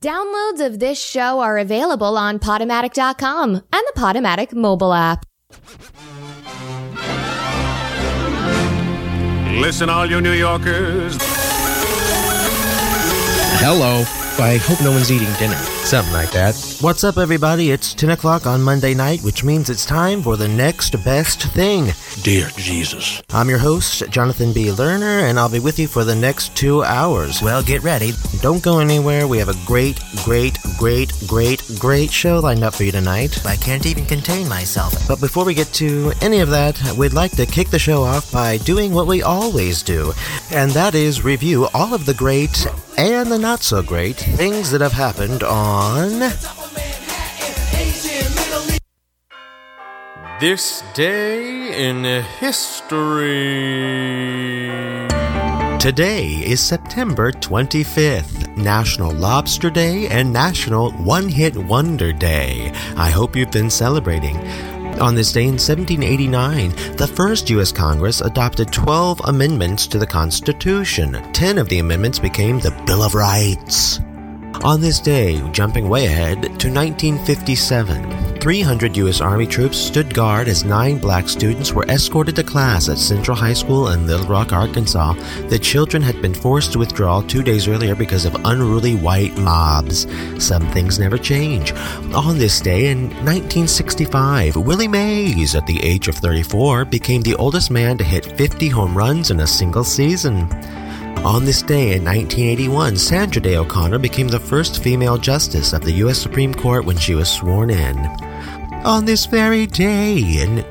Downloads of this show are available on Podomatic.com and the Podomatic mobile app. Listen, all you New Yorkers. Hello. I hope no one's eating dinner. Something like that. What's up, everybody? It's 10 o'clock on Monday night, which means it's time for the next best thing. Dear Jesus. I'm your host, Jonathan B. Lerner, and I'll be with you for the next two hours. Well, get ready. Don't go anywhere. We have a great, great, great, great, great show lined up for you tonight. I can't even contain myself. But before we get to any of that, we'd like to kick the show off by doing what we always do, and that is review all of the great and the not so great things that have happened on. This day in history. Today is September 25th, National Lobster Day and National One Hit Wonder Day. I hope you've been celebrating. On this day in 1789, the first U.S. Congress adopted 12 amendments to the Constitution. Ten of the amendments became the Bill of Rights. On this day, jumping way ahead to 1957, 300 U.S. Army troops stood guard as nine black students were escorted to class at Central High School in Little Rock, Arkansas. The children had been forced to withdraw two days earlier because of unruly white mobs. Some things never change. On this day in 1965, Willie Mays, at the age of 34, became the oldest man to hit 50 home runs in a single season. On this day in 1981, Sandra Day O'Connor became the first female justice of the U.S. Supreme Court when she was sworn in. On this very day in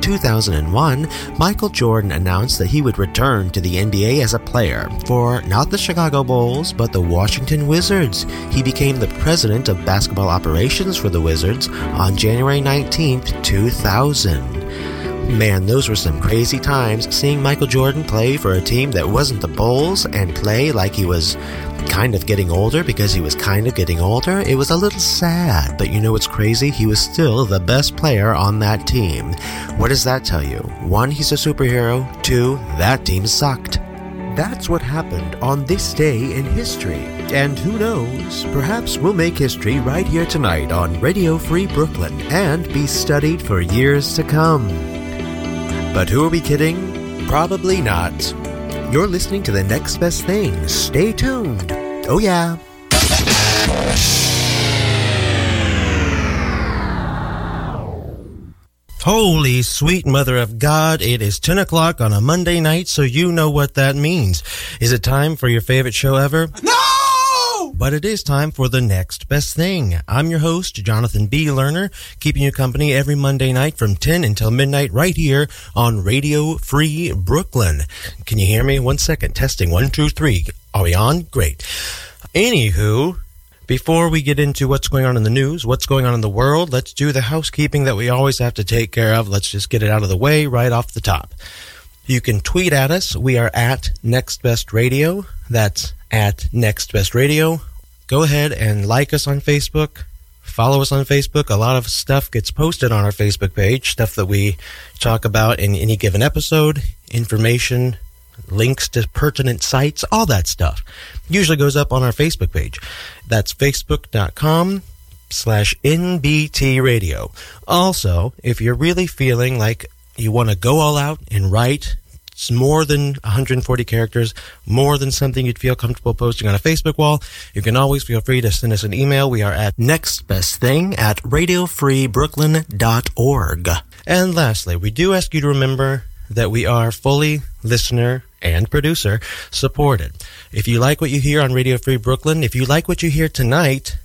2001, Michael Jordan announced that he would return to the NBA as a player for not the Chicago Bulls, but the Washington Wizards. He became the president of basketball operations for the Wizards on January 19, 2000. Man, those were some crazy times seeing Michael Jordan play for a team that wasn't the Bulls and play like he was kind of getting older because he was kind of getting older. It was a little sad, but you know what's crazy? He was still the best player on that team. What does that tell you? One, he's a superhero. Two, that team sucked. That's what happened on this day in history. And who knows, perhaps we'll make history right here tonight on Radio Free Brooklyn and be studied for years to come. But who are we kidding? Probably not. You're listening to the next best thing. Stay tuned. Oh, yeah. Holy sweet mother of God, it is 10 o'clock on a Monday night, so you know what that means. Is it time for your favorite show ever? No! But it is time for the next best thing. I'm your host, Jonathan B. Lerner, keeping you company every Monday night from 10 until midnight right here on Radio Free Brooklyn. Can you hear me? One second. Testing. One, two, three. Are we on? Great. Anywho, before we get into what's going on in the news, what's going on in the world, let's do the housekeeping that we always have to take care of. Let's just get it out of the way right off the top. You can tweet at us. We are at Next Best Radio. That's at Next Best Radio. Go ahead and like us on Facebook. Follow us on Facebook. A lot of stuff gets posted on our Facebook page, stuff that we talk about in any given episode, information, links to pertinent sites, all that stuff. Usually goes up on our Facebook page. That's facebook.com slash NBT radio. Also, if you're really feeling like you want to go all out and write it's more than 140 characters, more than something you'd feel comfortable posting on a Facebook wall, you can always feel free to send us an email. We are at nextbestthing at radiofreebrooklyn.org. And lastly, we do ask you to remember that we are fully listener and producer supported. If you like what you hear on Radio Free Brooklyn, if you like what you hear tonight,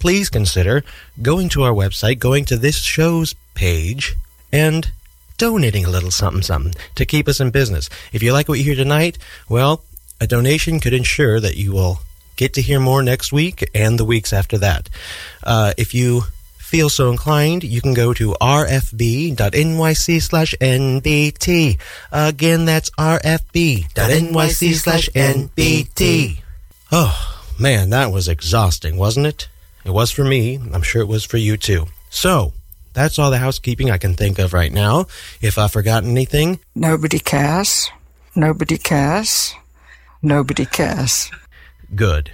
please consider going to our website, going to this show's page, and donating a little something something to keep us in business. If you like what you hear tonight, well, a donation could ensure that you will get to hear more next week and the weeks after that. Uh, if you feel so inclined, you can go to rfb.nyc slash nbt. Again, that's rfb.nyc slash nbt. Oh, man, that was exhausting, wasn't it? It was for me. I'm sure it was for you too. So, that's all the housekeeping I can think of right now. If I've forgotten anything, Nobody cares. Nobody cares. Nobody cares. good.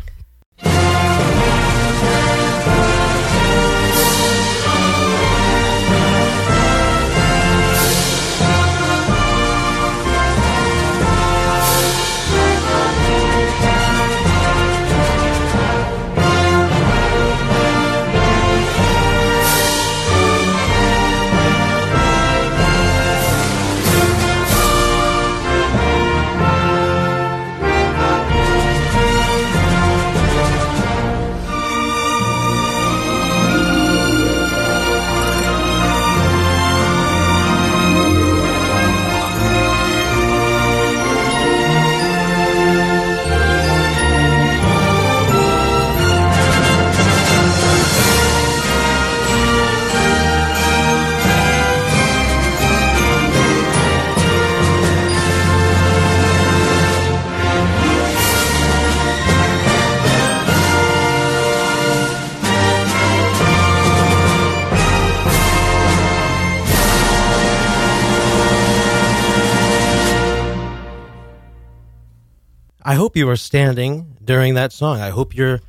I hope you were standing during that song. I hope you're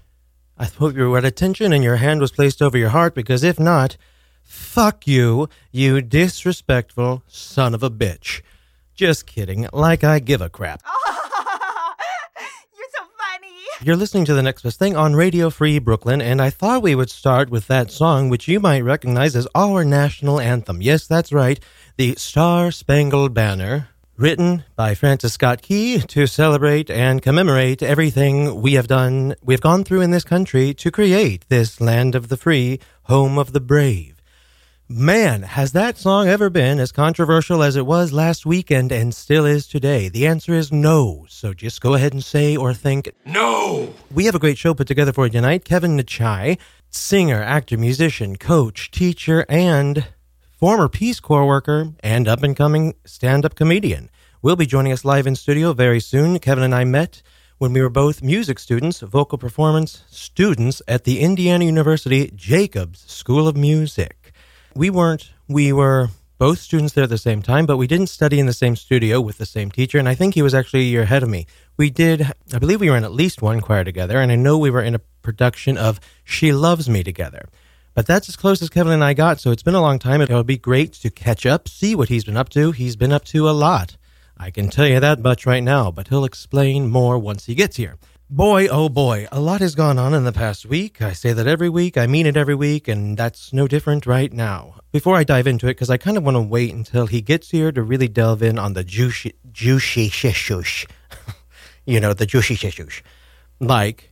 I hope you were at attention and your hand was placed over your heart because if not, fuck you, you disrespectful son of a bitch. Just kidding, like I give a crap. You're so funny. You're listening to the next best thing on Radio Free Brooklyn, and I thought we would start with that song, which you might recognize as our national anthem. Yes, that's right, the Star Spangled Banner, written by Francis Scott Key to celebrate and commemorate everything we have done, we have gone through in this country to create this land of the free, home of the brave. Man, has that song ever been as controversial as it was last weekend and still is today? The answer is no. So just go ahead and say or think No! we have a great show put together for you tonight. Kevin Necciai, singer, actor, musician, coach, teacher, and former Peace Corps worker and up and coming stand up comedian, will be joining us live in studio very soon. Kevin and I met when we were both music students, vocal performance students at the Indiana University Jacobs School of Music. We weren't, we were both students there at the same time, but we didn't study in the same studio with the same teacher, and I think he was actually a year ahead of me. We did, I believe we were in at least one choir together, and I know we were in a production of She Loves Me together. But that's as close as Kevin and I got, so it's been a long time. It would be great to catch up, see what he's been up to. He's been up to a lot. I can tell you that much right now, but he'll explain more once he gets here. Boy, oh boy, a lot has gone on in the past week. I say that every week, I mean it every week, and that's no different right now. Before I dive into it, because I kind of want to wait until he gets here to really delve in on the juicy, juicy shishush. you know, the juicy shishush. Like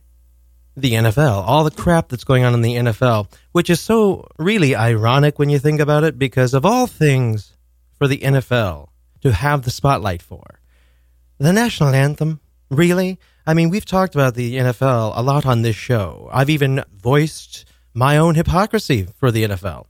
the NFL, all the crap that's going on in the NFL, which is so really ironic when you think about it, because of all things for the NFL to have the spotlight for, the national anthem, really? I mean, we've talked about the NFL a lot on this show. I've even voiced my own hypocrisy for the NFL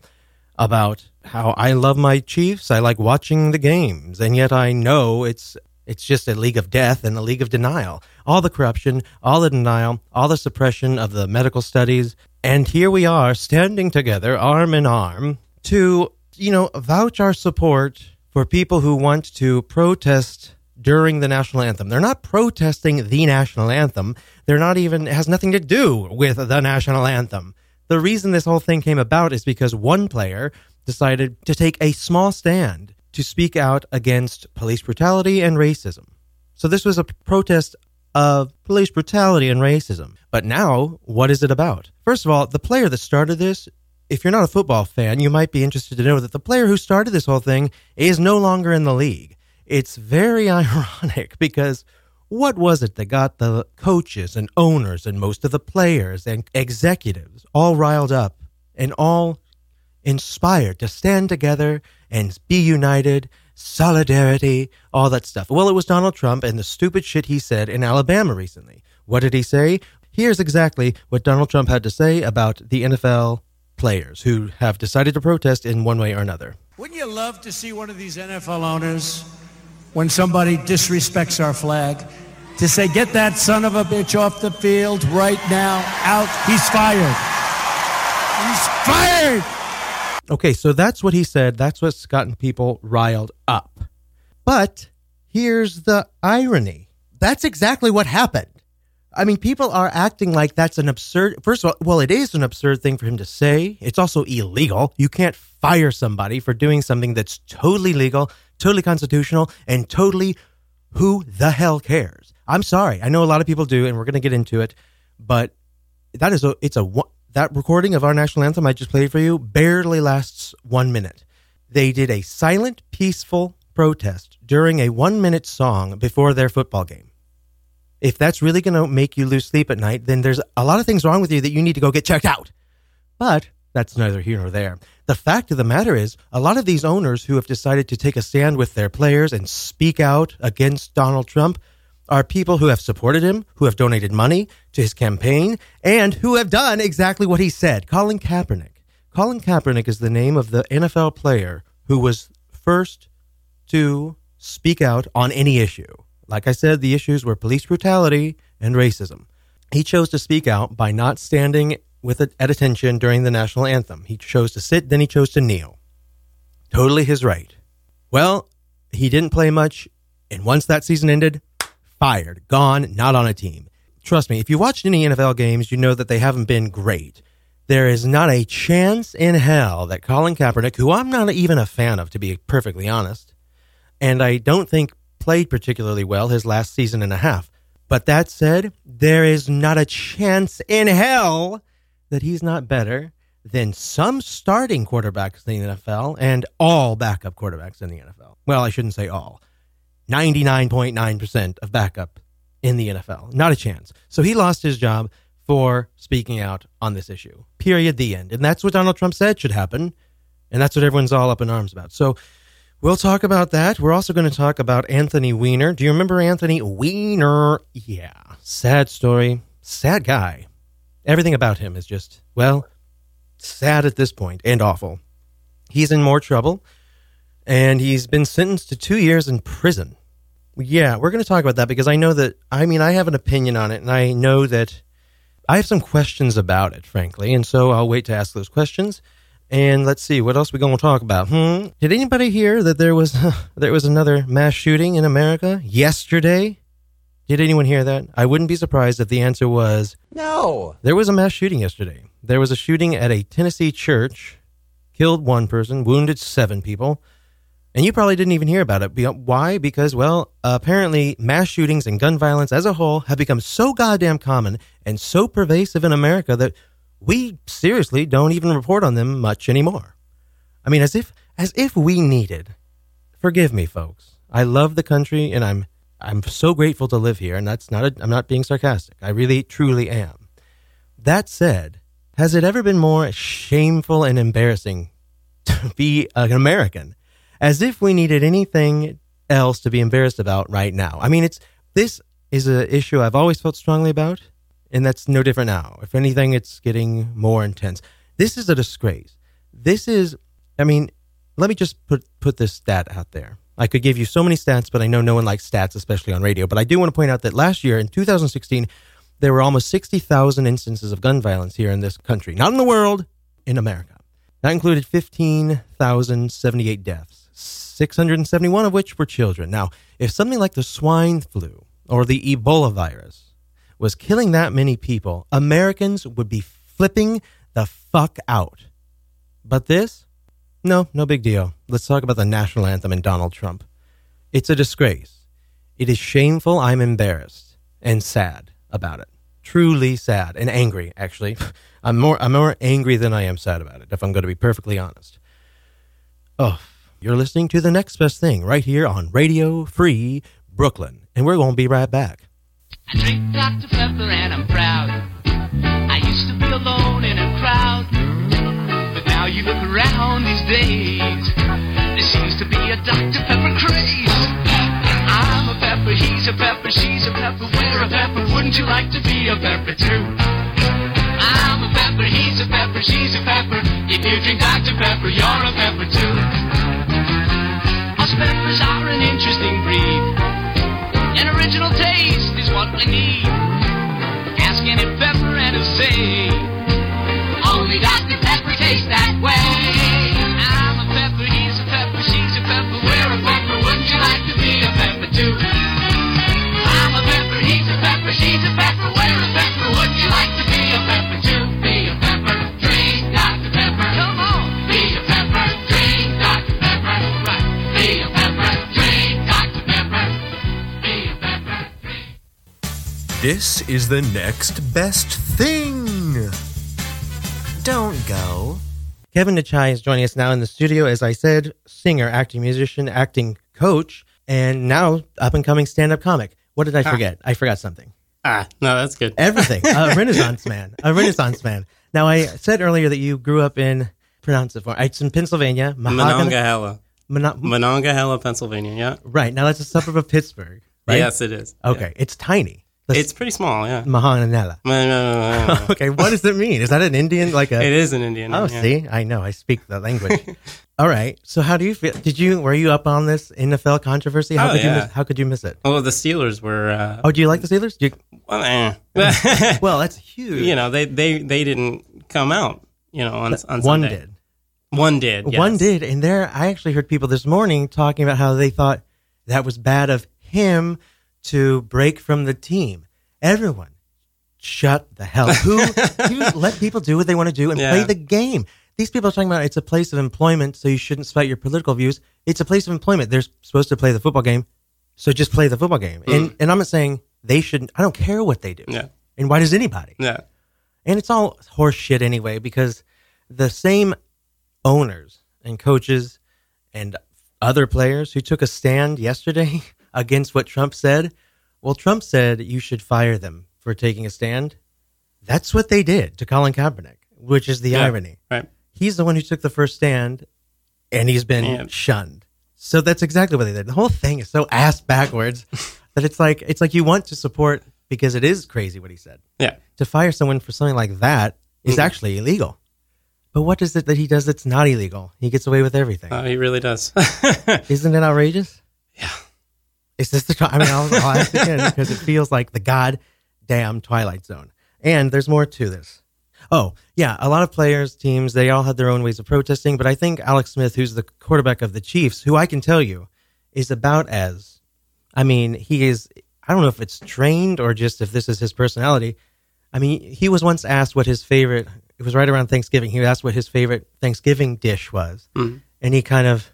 about how I love my Chiefs. I like watching the games, and yet I know it's it's just a league of death and a league of denial. All the corruption, all the denial, all the suppression of the medical studies, and here we are standing together, arm in arm, to you know vouch our support for people who want to protest during the national anthem. They're not protesting the national anthem. They're not even, it has nothing to do with the national anthem. The reason this whole thing came about is because one player decided to take a small stand to speak out against police brutality and racism. So this was a protest of police brutality and racism. But now, what is it about? First of all, the player that started this, if you're not a football fan, you might be interested to know that the player who started this whole thing is no longer in the league it's very ironic because what was it that got the coaches and owners and most of the players and executives all riled up and all inspired to stand together and be united, solidarity, all that stuff? Well, it was Donald Trump and the stupid shit he said in Alabama recently. What did he say? Here's exactly what Donald Trump had to say about the NFL players who have decided to protest in one way or another. Wouldn't you love to see one of these NFL owners when somebody disrespects our flag to say, get that son of a bitch off the field right now, out. He's fired. He's fired. Okay, so that's what he said. That's what's gotten people riled up. But here's the irony that's exactly what happened. I mean, people are acting like that's an absurd. First of all, well, it is an absurd thing for him to say. It's also illegal. You can't fire somebody for doing something that's totally legal, totally constitutional, and totally who the hell cares? I'm sorry. I know a lot of people do, and we're going to get into it, but that is a, it's a, that recording of our national anthem I just played for you barely lasts one minute. They did a silent, peaceful protest during a one minute song before their football game. If that's really going to make you lose sleep at night, then there's a lot of things wrong with you that you need to go get checked out. But that's neither here nor there. The fact of the matter is, a lot of these owners who have decided to take a stand with their players and speak out against Donald Trump are people who have supported him, who have donated money to his campaign, and who have done exactly what he said. Colin Kaepernick. Colin Kaepernick is the name of the NFL player who was first to speak out on any issue. Like I said, the issues were police brutality and racism. He chose to speak out by not standing with it at attention during the national anthem. He chose to sit, then he chose to kneel. Totally his right. Well, he didn't play much, and once that season ended, fired, gone, not on a team. Trust me, if you watched any NFL games, you know that they haven't been great. There is not a chance in hell that Colin Kaepernick, who I'm not even a fan of, to be perfectly honest, and I don't think played particularly well his last season and a half. But that said, there is not a chance in hell that he's not better than some starting quarterbacks in the NFL and all backup quarterbacks in the NFL. Well, I shouldn't say all. 99.9% of backup in the NFL. Not a chance. So he lost his job for speaking out on this issue. Period. The end. And that's what Donald Trump said should happen. And that's what everyone's all up in arms about. So we'll talk about that. We're also going to talk about Anthony Weiner. Do you remember Anthony Weiner? Yeah. Sad story. Sad guy. Everything about him is just, well, sad at this point and awful. He's in more trouble and he's been sentenced to two years in prison. Yeah, we're going to talk about that because I know that, I mean, I have an opinion on it and I know that I have some questions about it, frankly. And so I'll wait to ask those questions. And let's see, what else we going to talk about? Hmm? Did anybody hear that there was there was another mass shooting in America yesterday? Did anyone hear that? I wouldn't be surprised if the answer was No. there was a mass shooting yesterday. There was a shooting at a Tennessee church, killed one person, wounded seven people. And you probably didn't even hear about it. Why? Because, well, apparently mass shootings and gun violence as a whole have become so goddamn common and so pervasive in America that we seriously don't even report on them much anymore. I mean, as if as if we needed. Forgive me, folks. I love the country and I'm I'm so grateful to live here, and that's not a, I'm not being sarcastic. I really truly am. That said, has it ever been more shameful and embarrassing to be an American? As if we needed anything else to be embarrassed about right now. I mean, it's this is an issue I've always felt strongly about, and that's no different now. If anything, it's getting more intense. This is a disgrace. This is, I mean, let me just put put this stat out there. I could give you so many stats, but I know no one likes stats, especially on radio. But I do want to point out that last year in 2016, there were almost 60,000 instances of gun violence here in this country, not in the world, in America. That included 15,078 deaths, 671 of which were children. Now, if something like the swine flu or the Ebola virus was killing that many people, Americans would be flipping the fuck out. But this, no, no big deal. Let's talk about the national anthem and Donald Trump. It's a disgrace. It is shameful. I'm embarrassed and sad about it. Truly sad and angry, actually. I'm more I'm more angry than I am sad about it, if I'm going to be perfectly honest. Oh, you're listening to the next best thing right here on Radio Free Brooklyn, and we're going to be right back. I drink Dr. Pepper and I'm proud. I used to be alone in a crowd. But now you look around these days. There seems to be a Dr. Pepper craze. I'm a pepper, he's a pepper, she's a pepper, we're a pepper. Wouldn't you like to be a pepper too? I'm a pepper, he's a pepper, she's a pepper. If you drink Dr. Pepper, you're a pepper too. Peppers are an interesting breed. An original taste is what we need. Ask any pepper and he'll say, Only Dr. Pepper tastes that way. This is the next best thing. Don't go. Kevin Necciai is joining us now in the studio. As I said, singer, acting musician, acting coach, and now up and coming stand up comic. What did I forget? I forgot something. Ah, no, that's good. Everything. a Renaissance man. A Renaissance man. Now, I said earlier that you grew up in, pronounce it for It's in Pennsylvania. Mahogany- Monongahela. Mono- Monongahela, Pennsylvania. Yeah. right. Now, that's a suburb of Pittsburgh. Right? Yes, it is. Okay. It's tiny. Yeah. It's pretty small. Yeah. Mahananella. No, no, no, okay. What does it mean? Is that an Indian? Like a. It is an Indian. Oh, yeah. see, I know. I speak the language. All right. So, how do you feel? Did you were you up on this NFL controversy? How Oh, could you miss, how could you miss it? Well, the Steelers were. Uh, Oh, do you like the Steelers? You, well, eh. well, that's huge. you know, they, they, they didn't come out. You know, on, on one Sunday. did. One did. Yes. One did, and there I actually heard people this morning talking about how they thought that was bad of him to break from the team. Everyone, shut the hell. Who you let people do what they want to do and Yeah. play the game. These people are talking about it's a place of employment, so you shouldn't spite your political views. It's a place of employment. They're supposed to play the football game, so just play the football game. And mm. and I'm not saying they shouldn't. I don't care what they do. Yeah. And why does anybody? Yeah. And it's all horse shit anyway, because the same owners and coaches and other players who took a stand yesterday against what Trump said, well, Trump said you should fire them for taking a stand. That's what they did to Colin Kaepernick, which is the Yeah. irony. Right. He's the one who took the first stand and he's been Yeah. shunned. So that's exactly what they did. The whole thing is so ass backwards that it's like it's like you want to support because it is crazy what he said Yeah. to fire someone for something like that is actually illegal. But what is it that he does that's not illegal? He gets away with everything. Uh, he really does. Isn't it outrageous? Yeah. Is this the? I mean, I'll, I'll ask again because it feels like the goddamn Twilight Zone. And there's more to this. Oh, yeah, a lot of players, teams, they all had their own ways of protesting, but I think Alex Smith, who's the quarterback of the Chiefs, who I can tell you is about as, I mean, he is, I don't know if it's trained or just if this is his personality. I mean, he was once asked what his favorite, it was right around Thanksgiving, he was asked what his favorite Thanksgiving dish was. Mm-hmm. And he kind of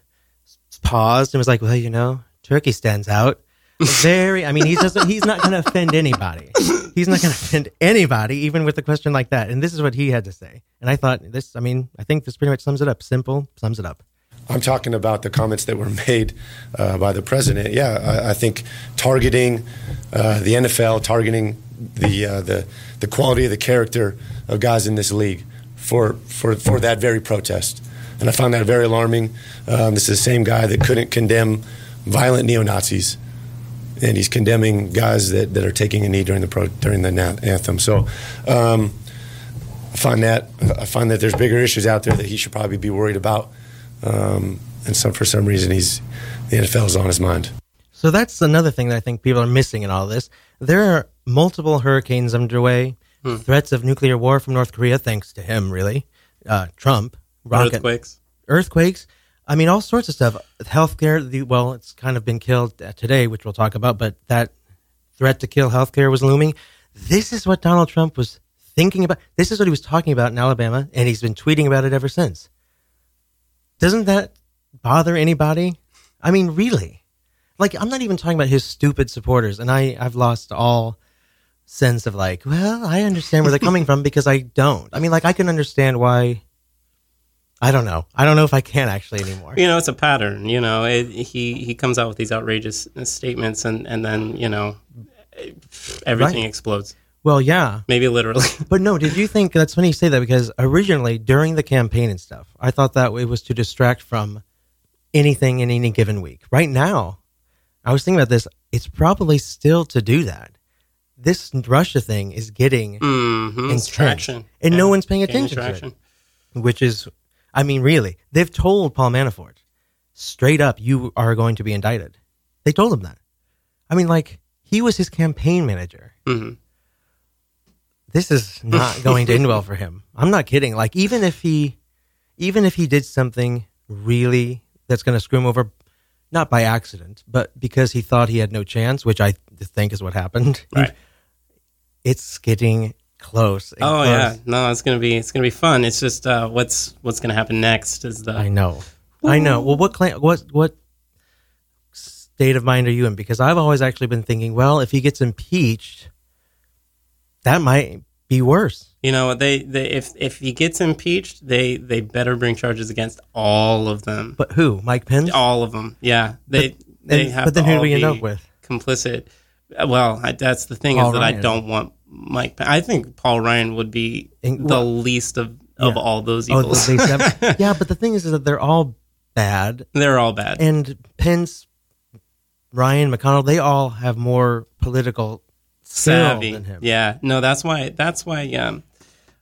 paused and was like, well, you know, turkey stands out. Very, I mean, he's not going to offend anybody. He's not going to offend anybody, even with a question like that. And this is what he had to say. And I thought this, I mean, I think this pretty much sums it up. Simple, sums it up. I'm talking about the comments that were made uh, by the president. Yeah, I, I think targeting uh, the NFL, targeting the, uh, the the quality of the character of guys in this league for for for that very protest, and I found that very alarming. Um, this is the same guy that couldn't condemn violent neo Nazis, and he's condemning guys that, that are taking a knee during the pro, during the na- anthem. So. Um, I find that I find that there's bigger issues out there that he should probably be worried about, um, and some for some reason he's the NFL is on his mind. So that's another thing that I think people are missing in all this. There are multiple hurricanes underway, threats of nuclear war from North Korea, thanks to him, really. Uh, Trump, rocket, Earthquakes. earthquakes. I mean, all sorts of stuff. Healthcare. The well, it's kind of been killed uh, today, which we'll talk about. But that threat to kill healthcare was looming. This is what Donald Trump was thinking about. This is what he was talking about in Alabama, and he's been tweeting about it ever since. Doesn't that bother anybody? I mean, really? Like, I'm not even talking about his stupid supporters, and I I've lost all sense of like, well, I understand where they're coming from because I don't. I mean, like, I can understand why. I don't know. I don't know if I can actually anymore. You know, it's a pattern. You know, it, he he comes out with these outrageous statements, and and then you know, everything Right. explodes. Well, yeah. Maybe literally. But no, did you think that's funny you say that because originally during the campaign and stuff, I thought that it was to distract from anything in any given week. Right now, I was thinking about this. It's probably still to do that. This Russia thing is getting hmm Traction. and no one's paying attention to it. Which is, I mean, really, they've told Paul Manafort straight up, "You are going to be indicted." They told him that. I mean, like he was his campaign manager. Mhm. This is not going to end well for him. I'm not kidding. Like even if he, even if he did something really that's going to screw him over, not by accident, but because he thought he had no chance, which I think is what happened. Right. It's getting close. and Oh close. yeah, no, it's gonna be it's gonna be fun. It's just uh, what's what's gonna happen next is the I know. I know. Well, what clan, what what state of mind are you in? Because I've always actually been thinking, well, if he gets impeached, that might be worse. You know, they, they if if he gets impeached, they they better bring charges against all of them. But who? Mike Pence? All of them. Yeah, they But- they and- have. but then who do we end up with? Complicit. Well, I, that's the thing is that I don't want Mike. I think Paul Ryan would be And- the well- least of of Yeah. all those Oh, evils. they said- yeah, but the thing is, is that they're all bad, They're all bad. and Pence, Ryan, McConnell, they all have more political savvy. than him. Yeah, no, that's why. That's why. Um,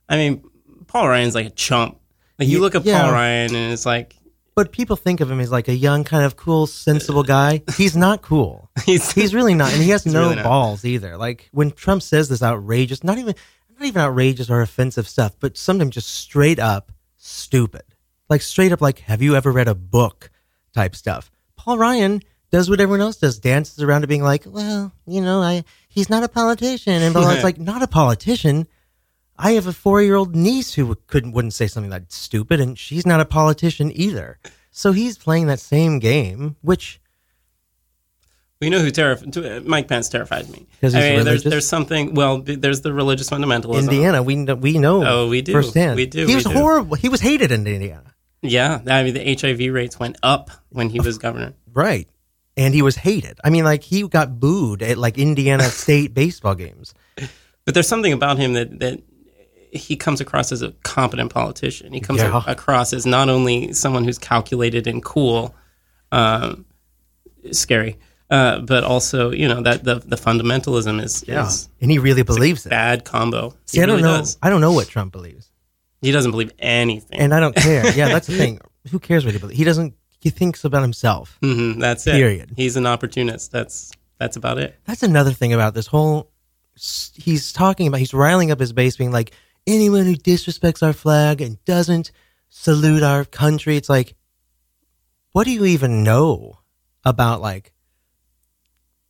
I mean, Paul Ryan's like a chump. Like you Ye- look at yeah. Paul Ryan, and it's like But people think of him as like a young, kind of cool, sensible guy. He's not cool. he's He's really not, and he has no really balls either. Like when Trump says this outrageous, not even not even outrageous or offensive stuff, but sometimes just straight up stupid. Like straight up, like have you ever read a book type stuff. Paul Ryan does what everyone else does, dances around to being like, well, you know, I he's not a politician, and it's like not a politician. I have a four year old niece who couldn't wouldn't say something that stupid, and she's not a politician either. So he's playing that same game, which We know who terrified uh, Mike Pence terrifies me. I mean, there's there's something. Well, there's the religious fundamentalism. Indiana, we know, we know. Oh, we do. firsthand. We do, He we was do. horrible. He was hated in Indiana, Yeah, I mean the HIV rates went up when he was governor. right? And he was hated. I mean, like he got booed at like Indiana State baseball games. But there's something about him that that he comes across as a competent politician. He comes Yeah. across as not only someone who's calculated and cool, um, scary, uh, but also you know that the the fundamentalism is is and he really believes it. bad combo. He See, I don't really know. does. I don't know what Trump believes. He doesn't believe anything, and I don't care. Yeah, that's the thing. Who cares what he believes? He doesn't. He thinks about himself. hmm that's it. Period. He's an opportunist. That's that's about it. That's another thing about this whole. He's talking about. He's riling up his base, being like, anyone who disrespects our flag and doesn't salute our country. It's like, what do you even know about like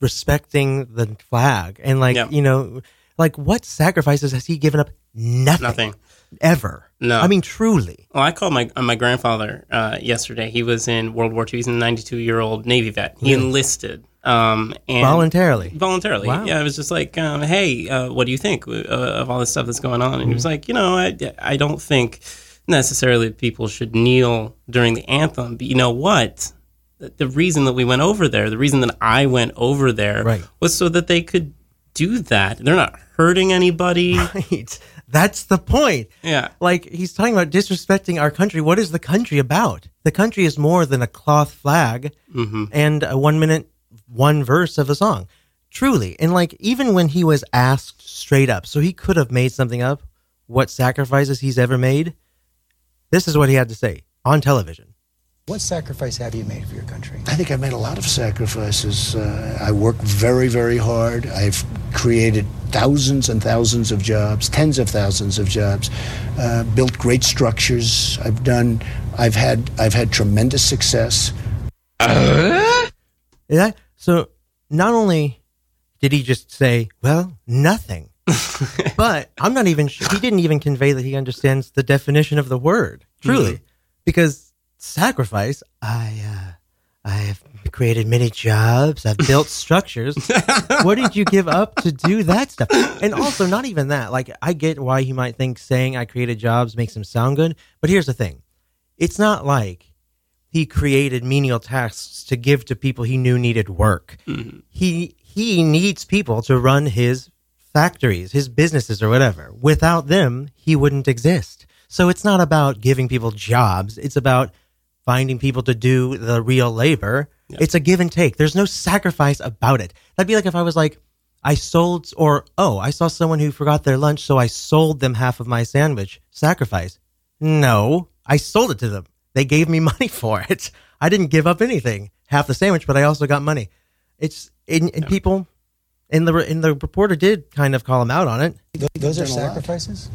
respecting the flag and like Yeah. you know, like what sacrifices has he given up? Nothing. Nothing. Ever. No. I mean, truly. Well, I called my uh, my grandfather uh, yesterday. He was in World War II. He's a 92 year old Navy vet. He enlisted um, and Voluntarily. Voluntarily, Wow. yeah. I was just like, um, hey, uh, what do you think uh, of all this stuff that's going on? And he was like, you know, I, I don't think necessarily people should kneel during the anthem, but you know what? The, the reason that we went over there, the reason that I went over there, Right. was so that they could do that. They're not hurting anybody. Right. That's the point. Yeah. Like he's talking about disrespecting our country. What is the country about? The country is more than a cloth flag Mm-hmm. and a one minute, one verse of a song. Truly. And like even when he was asked straight up, so he could have made something up, what sacrifices he's ever made, this is what he had to say on television. What sacrifice have you made for your country? I think I've made a lot of sacrifices. Uh, I work very, very hard. I've created thousands and thousands of jobs, tens of thousands of jobs, uh, built great structures. I've done. I've had. I've had tremendous success. Yeah. So not only did he just say, well, nothing, but I'm not even sure. He didn't even convey that he understands the definition of the word, truly. Because sacrifice, I, uh, I have created many jobs, I've built structures. what did you give up to do that stuff? And also, not even that. Like, I get why he might think saying I created jobs makes him sound good. But here's the thing it's not like he created menial tasks to give to people he knew needed work. Mm-hmm. He he needs people to run his factories, his businesses or whatever. Without them, he wouldn't exist. So it's not about giving people jobs, it's about finding people to do the real labor. It's a give and take. There's no sacrifice about it. That'd be like if I was like I sold or oh, I saw someone who forgot their lunch so I sold them half of my sandwich. Sacrifice. No, I sold it to them. They gave me money for it. I didn't give up anything, half the sandwich, but I also got money. It's and, and people, and the and the reporter did kind of call him out on it. Those are Done a lot. sacrifices?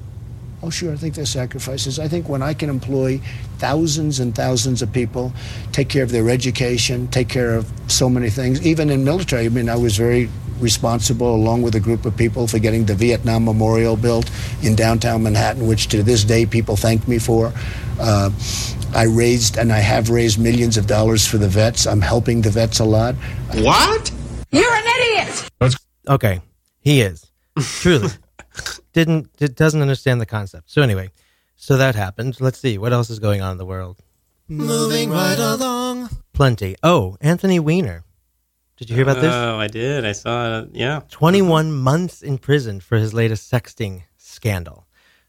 Oh, sure. I think they're sacrifices. I think when I can employ thousands and thousands of people, take care of their education, take care of so many things, even in military. I mean, I was very responsible, along with a group of people, for getting the Vietnam Memorial built in downtown Manhattan, which to this day people thank me for. Uh, I raised and I have raised millions of dollars for the vets. I'm helping the vets a lot. What? You're an idiot! Okay, he is truly didn't it doesn't understand the concept. So anyway, so that happened. Let's see what else is going on in the world. Moving right along. Plenty. Oh, Anthony Weiner. Did you hear about this? Oh, I did. I saw it. Yeah. 21 months in prison for his latest sexting scandal.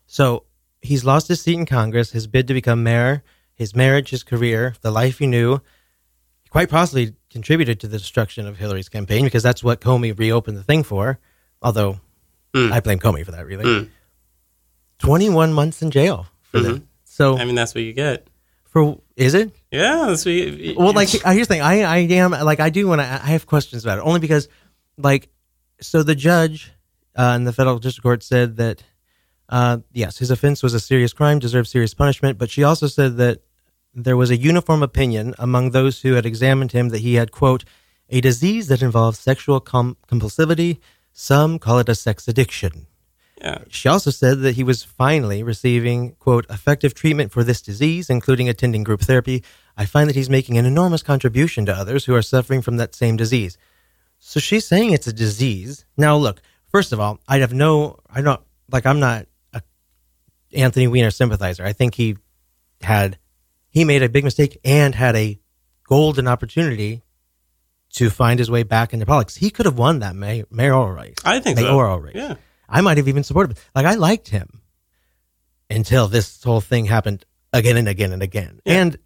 So he's lost his seat in Congress, his bid to become mayor, his marriage, his career, the life he knew. Quite possibly contributed to the destruction of Hillary's campaign because that's what Comey reopened the thing for. Although I blame Comey for that, really. Mm. 21 months in jail for that. So I mean, that's what you get. for is it? Yeah, that's what you, well, like uh, here's the thing. I I am like I do want to. I have questions about it only because, like, so the judge uh, in the federal district court said that uh, yes, his offense was a serious crime, deserved serious punishment. But she also said that there was a uniform opinion among those who had examined him that he had quote a disease that involves sexual com- compulsivity. Some call it a sex addiction. Yeah. She also said that he was finally receiving, quote, effective treatment for this disease, including attending group therapy. I find that he's making an enormous contribution to others who are suffering from that same disease. So she's saying it's a disease. Now, look, first of all, I have no, I don't, like, I'm not Anthony Weiner sympathizer. I think he had, he made a big mistake and had a golden opportunity to find his way back into politics. He could have won that may, mayoral race. I think so. mayoral race. Yeah. I might have even supported him. Like I liked him until this whole thing happened again and again and again. And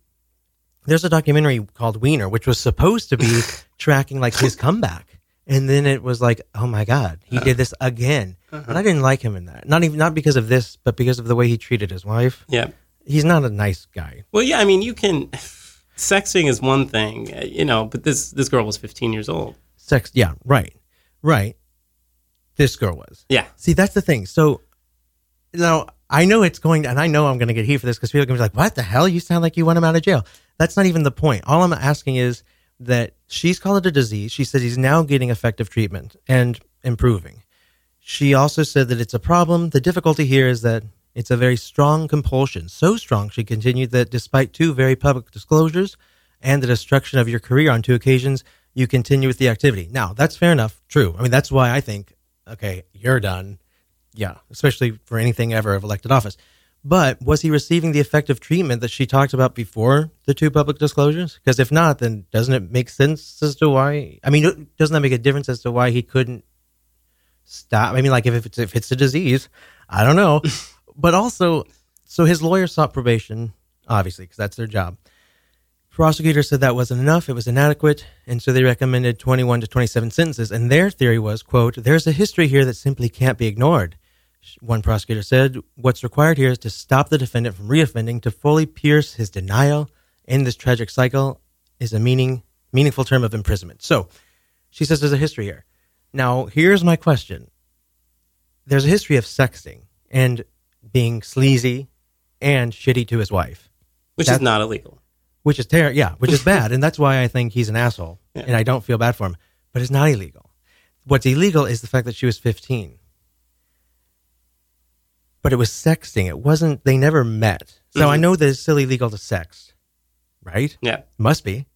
there's a documentary called Weiner, which was supposed to be tracking like his comeback. And then it was like, oh my God, he did this again. And I didn't like him in that. Not even not because of this, but because of the way he treated his wife. Yeah. He's not a nice guy. Well, yeah, I mean, you can. Sexting is one thing, uh, you know, but this this girl was 15 years old. Sex yeah, right. Right. This girl was. Yeah. See, that's the thing. So now I know it's going and I know I'm gonna get heat for this because people are gonna be like, What the hell? You sound like you want him out of jail. That's not even the point. All I'm asking is that she's called it a disease. She said he's now getting effective treatment and improving. She also said that it's a problem. The difficulty here is that it's a very strong compulsion. So strong, she continued, that despite two very public disclosures and the destruction of your career on two occasions, you continue with the activity. Now, that's fair enough. True. I mean, that's why I think, okay, you're done. Yeah, especially for anything ever of elected office. But was he receiving the effective treatment that she talked about before the two public disclosures? Because if not, then doesn't it make sense as to why? I mean, doesn't that make a difference as to why he couldn't stop? I mean, like if it's if it's a disease, I don't know. but also, so his lawyer sought probation, obviously, because that's their job. Prosecutor said that wasn't enough; it was inadequate, and so they recommended 21 to 27 sentences. And their theory was, "quote There's a history here that simply can't be ignored." One prosecutor said, What's required here is to stop the defendant from reoffending, to fully pierce his denial in this tragic cycle is a meaning, meaningful term of imprisonment. So she says there's a history here. Now, here's my question there's a history of sexting and being sleazy and shitty to his wife, Which is not illegal. which is terrible. yeah, which is bad, and that's why I think he's an asshole, Yeah. and I don't feel bad for him. But it's not illegal. What's illegal is the fact that she was 15. But it was sexting. It wasn't. They never met. So I Mhm. know that it's still illegal to sext, right? Yeah. must be.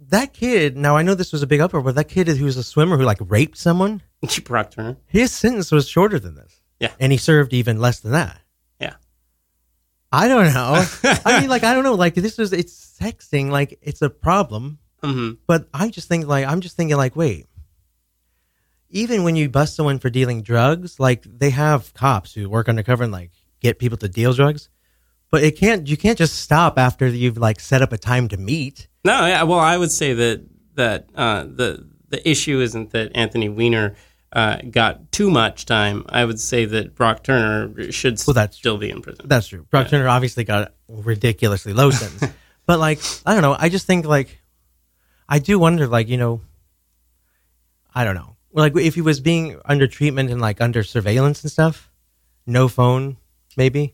That kid. Now I know this was a big uproar, but that kid who was a swimmer who like raped someone. Turner. His sentence was shorter than this. Yeah. and he served even less than that. Yeah. I don't know. I mean, like, I don't know. Like, this is, it's sexting. Like, it's a problem. Mhm. But I just think, like, I'm just thinking, like, wait. Even when you bust someone for dealing drugs, like, they have cops who work undercover and, like, get people to deal drugs. But it can't, you can't just stop after you've, like, set up a time to meet. No, yeah. Well, I would say that that uh, the the issue isn't that Anthony Weiner uh, got too much time. I would say that Brock Turner should Well, that's still be in prison. That's true. Brock Turner obviously got ridiculously low sentence. but like, I don't know. I just think like, I do wonder like, you know, I don't know. Like if he was being under treatment and like under surveillance and stuff, no phone, maybe.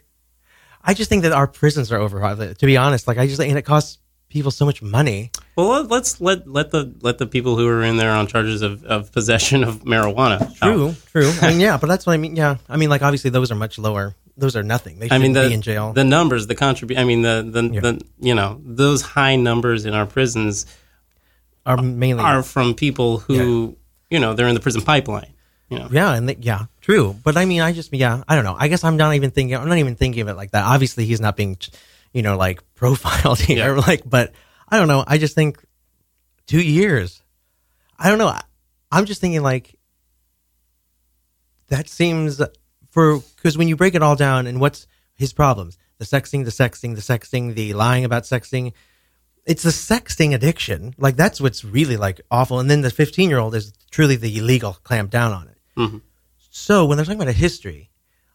I just think that our prisons are overcrowded. To be honest, like I just and it costs people so much money. Well, let- let's let let the let the people who are in there on charges of, of possession of marijuana. out. True, true. I mean, yeah, but that's what I mean. Yeah, I mean, like obviously those are much lower. Those are nothing. They I mean, the be in jail. the numbers, the contribute. I mean, the the, the you know those high numbers in our prisons are mainly are from people who you know they're in the prison pipeline. You know, Yeah, and th- yeah, true. But I mean, I just yeah, I don't know. I guess I'm not even thinking. I'm not even thinking of it like that. Obviously, he's not being, you know, like profiled here. Like, but I don't know. I just think two years. I don't know. I, I'm just thinking like that seems for because when you break it all down and what's his problems, the sexting, the sexting, the sexting, the lying about sexting. It's the sexting addiction. Like that's what's really like awful. And then the 15 year old is truly the illegal clamp down on it. Mhm. So when they're talking about a history,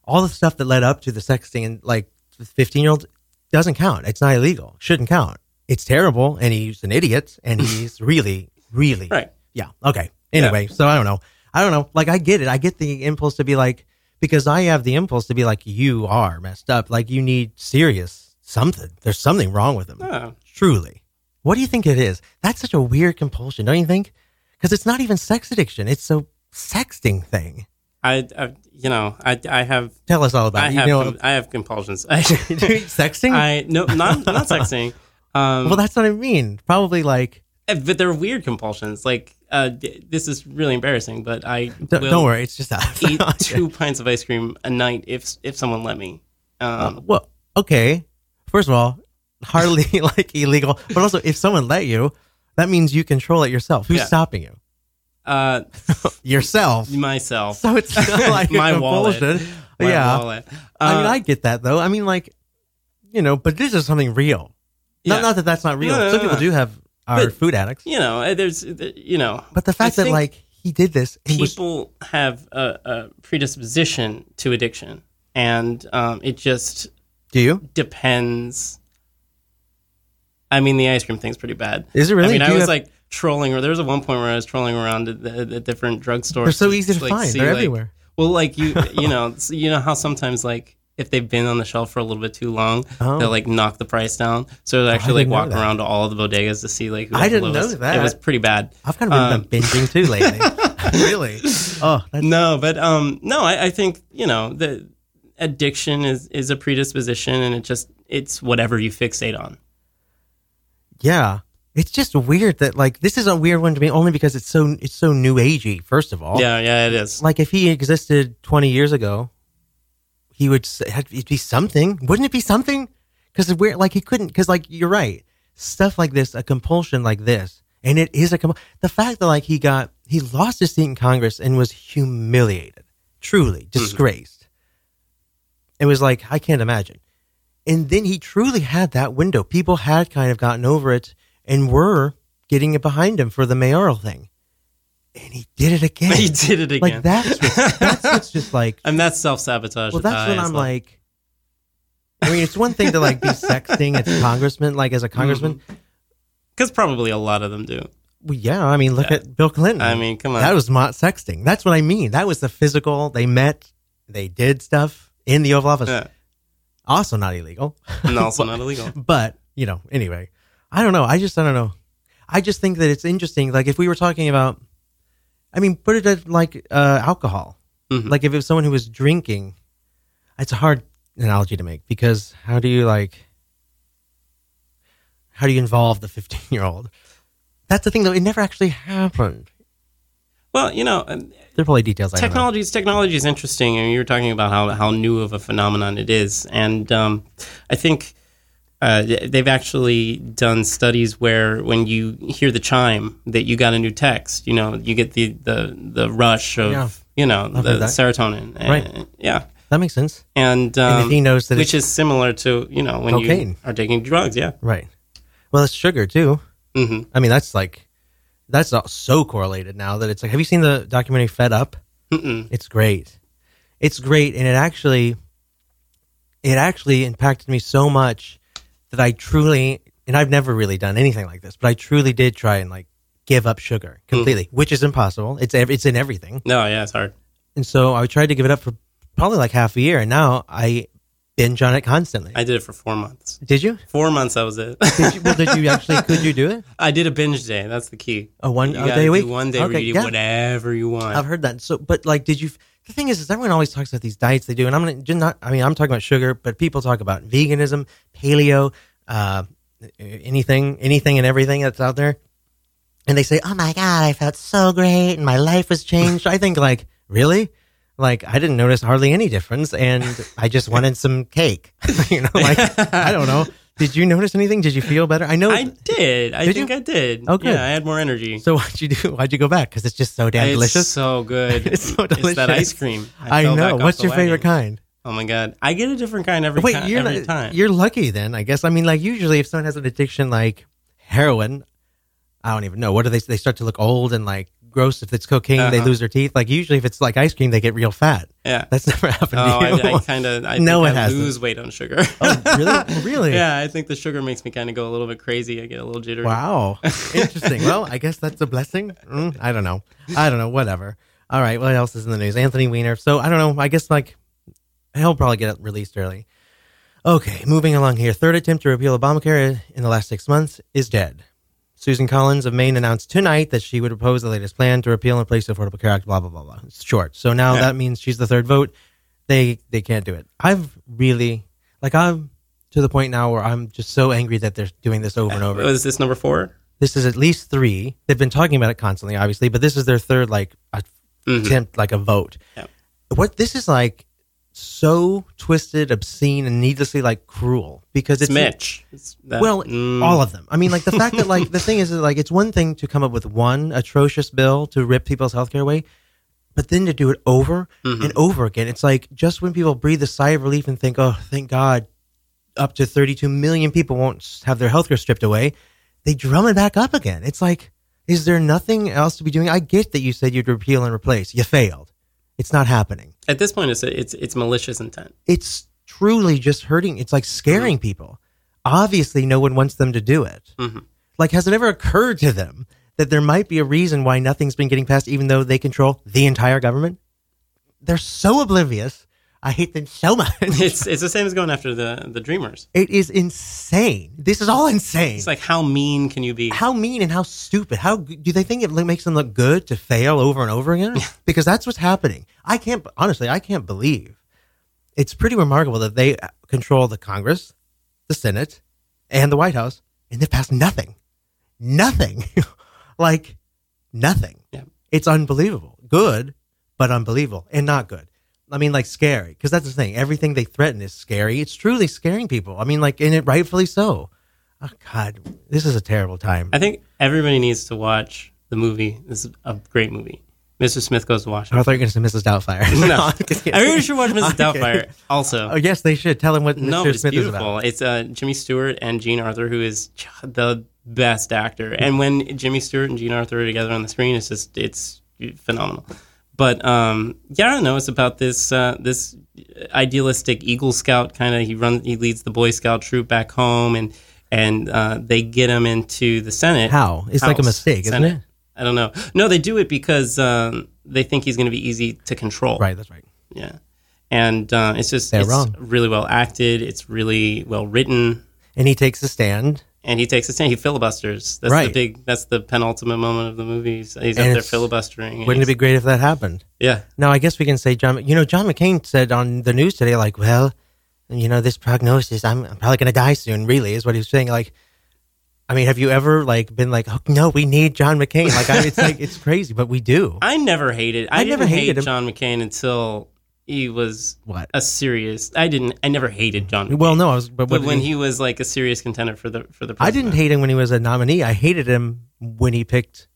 all the stuff that led up to the sexting and like the 15 year old doesn't count. It's not illegal. Shouldn't count. It's terrible. And he's an idiot. And he's really, really. Right. Yeah. Okay. Anyway, so I don't know. I don't know. Like I get it. I get the impulse to be like, because I have the impulse to be like, you are messed up. Like you need serious something. There's something wrong with him. Oh. Truly. What do you think it is? That's such a weird compulsion, don't you think? Because it's not even sex addiction; it's a sexting thing. I, I you know, I, I have. Tell us all about I it. You have, know- com- I have compulsions. sexting? I no, not not sexting. Um, well, that's what I mean. Probably like. eh, but they're weird compulsions. Like uh, d- this is really embarrassing, but I Don't, don't worry, it's just that. eat two pints of ice cream a night if if someone let me. Um, well, okay. First of all, hardly like illegal, but also if someone let you, that means you control it yourself. Who's Yeah. stopping you? uh, Yourself. myself. So it's not like my wallet. My yeah. wallet. I mean, Uh, I get that though. I mean, like, you know, but this is something real. Yeah. Not, not that that's not real. No, no, Some no, people no. do have are But, food addicts, You know, uh, there's uh, you know, but the fact that think like he did this, and was, people have a, a predisposition to addiction, and um, it just do you? depends. I mean, the ice cream thing's pretty bad. Is it really? I mean, Do I was have- like trolling, or there was a one point where I was trolling around at, the, at different drugstores. They're so easy to like, find. see, They're like- everywhere. Well, like you, you know, you know how sometimes like if they've been on the shelf for a little bit too long, Oh. they'll like knock the price down. So they actually like walk around to all the bodegas to see like I didn't know that. It was pretty bad. I've kind of been Um, binging too lately. really? Oh, that's, No, but um, no, I, I think you know the addiction is is a predisposition, and it just it's whatever you fixate on. Yeah. It's just weird that like this is a weird one to me only because it's so it's so new agey. First of all, Yeah, yeah, it is. like if he existed 20 years ago he would it'd be something wouldn't it be something because we're like he couldn't because like you're right stuff like this a compulsion like this and it is a com- the fact that like he got he lost his seat in congress and was humiliated truly mm-hmm. disgraced it was like i can't imagine and then he truly had that window. People had kind of gotten over it and were getting it behind him for the mayoral thing. And he did it again. He did it again. like that's just, that's what's just like and that's self sabotage. well that's when i'm like i mean it's one thing to like be sexting as a congressman like as a mm-hmm. congressman. Because probably a lot of them do. well, yeah i mean look at bill clinton. I mean, come on. that was not sexting. That's what i mean. That was the physical. They met they did stuff in the oval office. Yeah. Also not illegal. And also not illegal. but you know anyway i don't know. I just i don't know. I just think that it's interesting. Like if we were talking about i mean put it at like uh alcohol. Mhm. like if it was someone who was drinking it's a hard analogy to make because how do you like how do you involve the 15 year old that's the thing though. It never actually happened. Well, you know, there are probably details I technology is technology is interesting, and you were talking about how how new of a phenomenon it is, and um, I think. Uh, they've actually done studies where when you hear the chime that you got a new text, you know, you get the the, the rush of, Yeah. you know, I've the serotonin. Right. Yeah. that makes sense And, And um, if he knows that which is similar to, you know, when Cocaine. you are taking drugs. Yeah. right well it's sugar too hmm i mean that's like that's so correlated now that it's like have you seen the documentary fed up Mm-mm. It's great. It's great, and it actually, it actually impacted me so much that I truly, and I've never really done anything like this, but I truly did try and like give up sugar mm. completely, which is impossible. It's ev- it's in everything, No, yeah, it's hard. and so I tried to give it up for probably like half a year, and now I binge on it constantly. I did it for four months. did you? Four months, that was it. Did you? Well, did you actually? Could you do it? I did a binge day. That's the key. A one You a day a week. One day where Okay, you eat yeah. whatever you want. I've heard that. So, but like, did you? The thing is, is everyone always talks about these diets they do, and I'm gonna not. I mean, I'm talking about sugar, but people talk about veganism, paleo, uh, anything, anything, and everything that's out there, and they say, "Oh my god, I felt so great, and my life was changed." I think, like, really, like, I didn't notice hardly any difference, and I just wanted some cake. you know, like, I don't know. Did you notice anything? Did you feel better? I know I did. I Did think you? I did. Oh, okay. Yeah, I had more energy. So why'd you do? Why'd you go back? Because it's just so damn it's delicious. so good. It's so delicious. that ice cream. I, fell back know. What's your favorite kind? Oh my god, I get a different kind every, time. Wait, ti- you're every not- time. You're lucky then, I guess. I mean, like usually, if someone has an addiction like heroin, I don't even know. What do they? They start to look old and like gross. If it's cocaine, they Uh-huh. lose their teeth. Like usually, if it's like ice cream, they get real fat. yeah. That's never happened Oh, to you. I, I kind of. I No, think it I hasn't. lose weight on sugar. oh, really? Really? yeah, I think the sugar makes me kind of go a little bit crazy. I get a little jittery. Wow. Interesting. well, I guess that's a blessing. Mm, I don't know. I don't know. Whatever. All right. What else is in the news? Anthony Weiner. So I don't know. I guess like he'll probably get it released early. Okay. Moving along here. Third attempt to repeal Obamacare in the last six months is dead. Susan Collins of Maine announced tonight that she would oppose the latest plan to repeal and replace the Affordable Care Act. Blah blah blah blah. It's short. So now Yeah. that means she's the third vote. They they can't do it. I've really like I'm to the point now where I'm just so angry that they're doing this over and over. Uh, Was this number four? This is at least three. They've been talking about it constantly, obviously, but this is their third like attempt, mm-hmm. like a vote. Yeah. What this is like so twisted, obscene, and needlessly like cruel because It's it's Mitch. It's well, mm. all of them. I mean, like the fact that like the thing is that, like it's one thing to come up with one atrocious bill to rip people's healthcare away, but then to do it over Mhm. and over again. It's like just when people breathe a sigh of relief and think, "Oh, thank God, up to 32 million people won't have their healthcare stripped away," they drum it back up again. It's like, is there nothing else to be doing? I get that you said you'd repeal and replace. You failed. It's not happening. At this point, it's it's it's malicious intent. It's truly just hurting. It's like scaring people. Obviously, no one wants them to do it. Mhm. Like, has it ever occurred to them that there might be a reason why nothing's been getting passed, even though they control the entire government? They're so oblivious. I hate them so much. It's it's the same as going after the the dreamers. It is insane. This is all insane. It's like how mean can you be? How mean and how stupid. How do they think it makes them look good to fail over and over again? because that's what's happening. I can't, honestly, I can't believe. It's pretty remarkable that they control the Congress, the Senate, and the White House, and they've passed nothing. Nothing. like, nothing. Yeah. It's unbelievable. Good, but unbelievable. And not good. I mean, like, scary. Because that's the thing. Everything they threaten is scary. It's truly scaring people. I mean, like, and it rightfully so. Oh, God. This is a terrible time. I think everybody needs to watch the movie. This is a great movie. Mr. Smith goes to Washington. I thought you were going to say Mrs. Doubtfire. no, everybody should watch Mrs. Doubtfire. Also, Oh, yes, they should. Tell him what no, Mr. it's Smith is beautiful. about. It's uh, Jimmy Stewart and Jean Arthur, who is the best actor. And when Jimmy Stewart and Jean Arthur are together on the screen, it's just it's phenomenal. But um, yeah, I don't know. It's about this uh, this idealistic Eagle Scout kind of. He runs, he leads the Boy Scout troop back home, and and uh, they get him into the Senate. How? It's like a House, mistake, isn't it? I don't know. No, they do it because um, they think he's going to be easy to control. Right, that's right. Yeah, and uh, it's just They're it's wrong. really well acted. It's really well written, And he takes a stand. And he takes a stand. He filibusters. That's the Right. big. That's the penultimate moment of the movie. He's, he's up And there filibustering. Wouldn't it be great if that happened? Yeah. Now, I guess we can say John. You know, John McCain said on the news today, like, well, you know, this prognosis, I'm, I'm probably going to die soon. Really, is what he was saying. Like, I mean, have you ever like been like, oh, no, we need John McCain? Like, I, it's like it's crazy, but we do. I never hated. I, I never hated hate. John McCain until he was What? a serious. I didn't. I never hated John. McCain. Well, no, I was, but, but when did he was like a serious contender for the for the I didn't hate him when he was a nominee. I hated him when he picked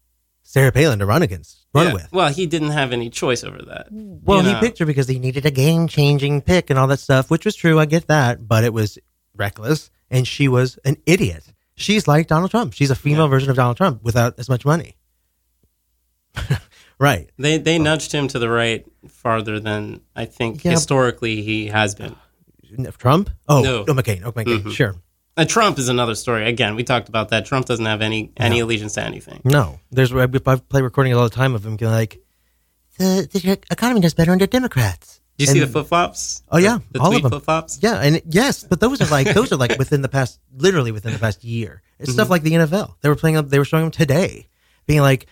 Sarah Palin to run against, run Yeah. with. Well, he didn't have any choice over that. Well, he know? picked her because he needed a game changing pick and all that stuff, which was true. I get that, but it was reckless, and she was an idiot. She's like Donald Trump. She's a female version of Donald Trump without as much money. right. They they nudged him to the right farther than I think Yeah. historically he has been. Trump? Oh, No. oh McCain. Oh, McCain. Mhm. Sure. Uh, Trump is another story. Again, we talked about that. Trump doesn't have any any allegiance to anything. No. There's I I play recordings all the time of him going like, the, the economy does better under Democrats. Do you see the flip flops? Oh yeah, the, all tweet of them. flip flops. Yeah, and it- yes, but those are like those are like within the past, literally within the past year. It's stuff Mhm. like the NFL. They were playing up. They were showing them today, being like,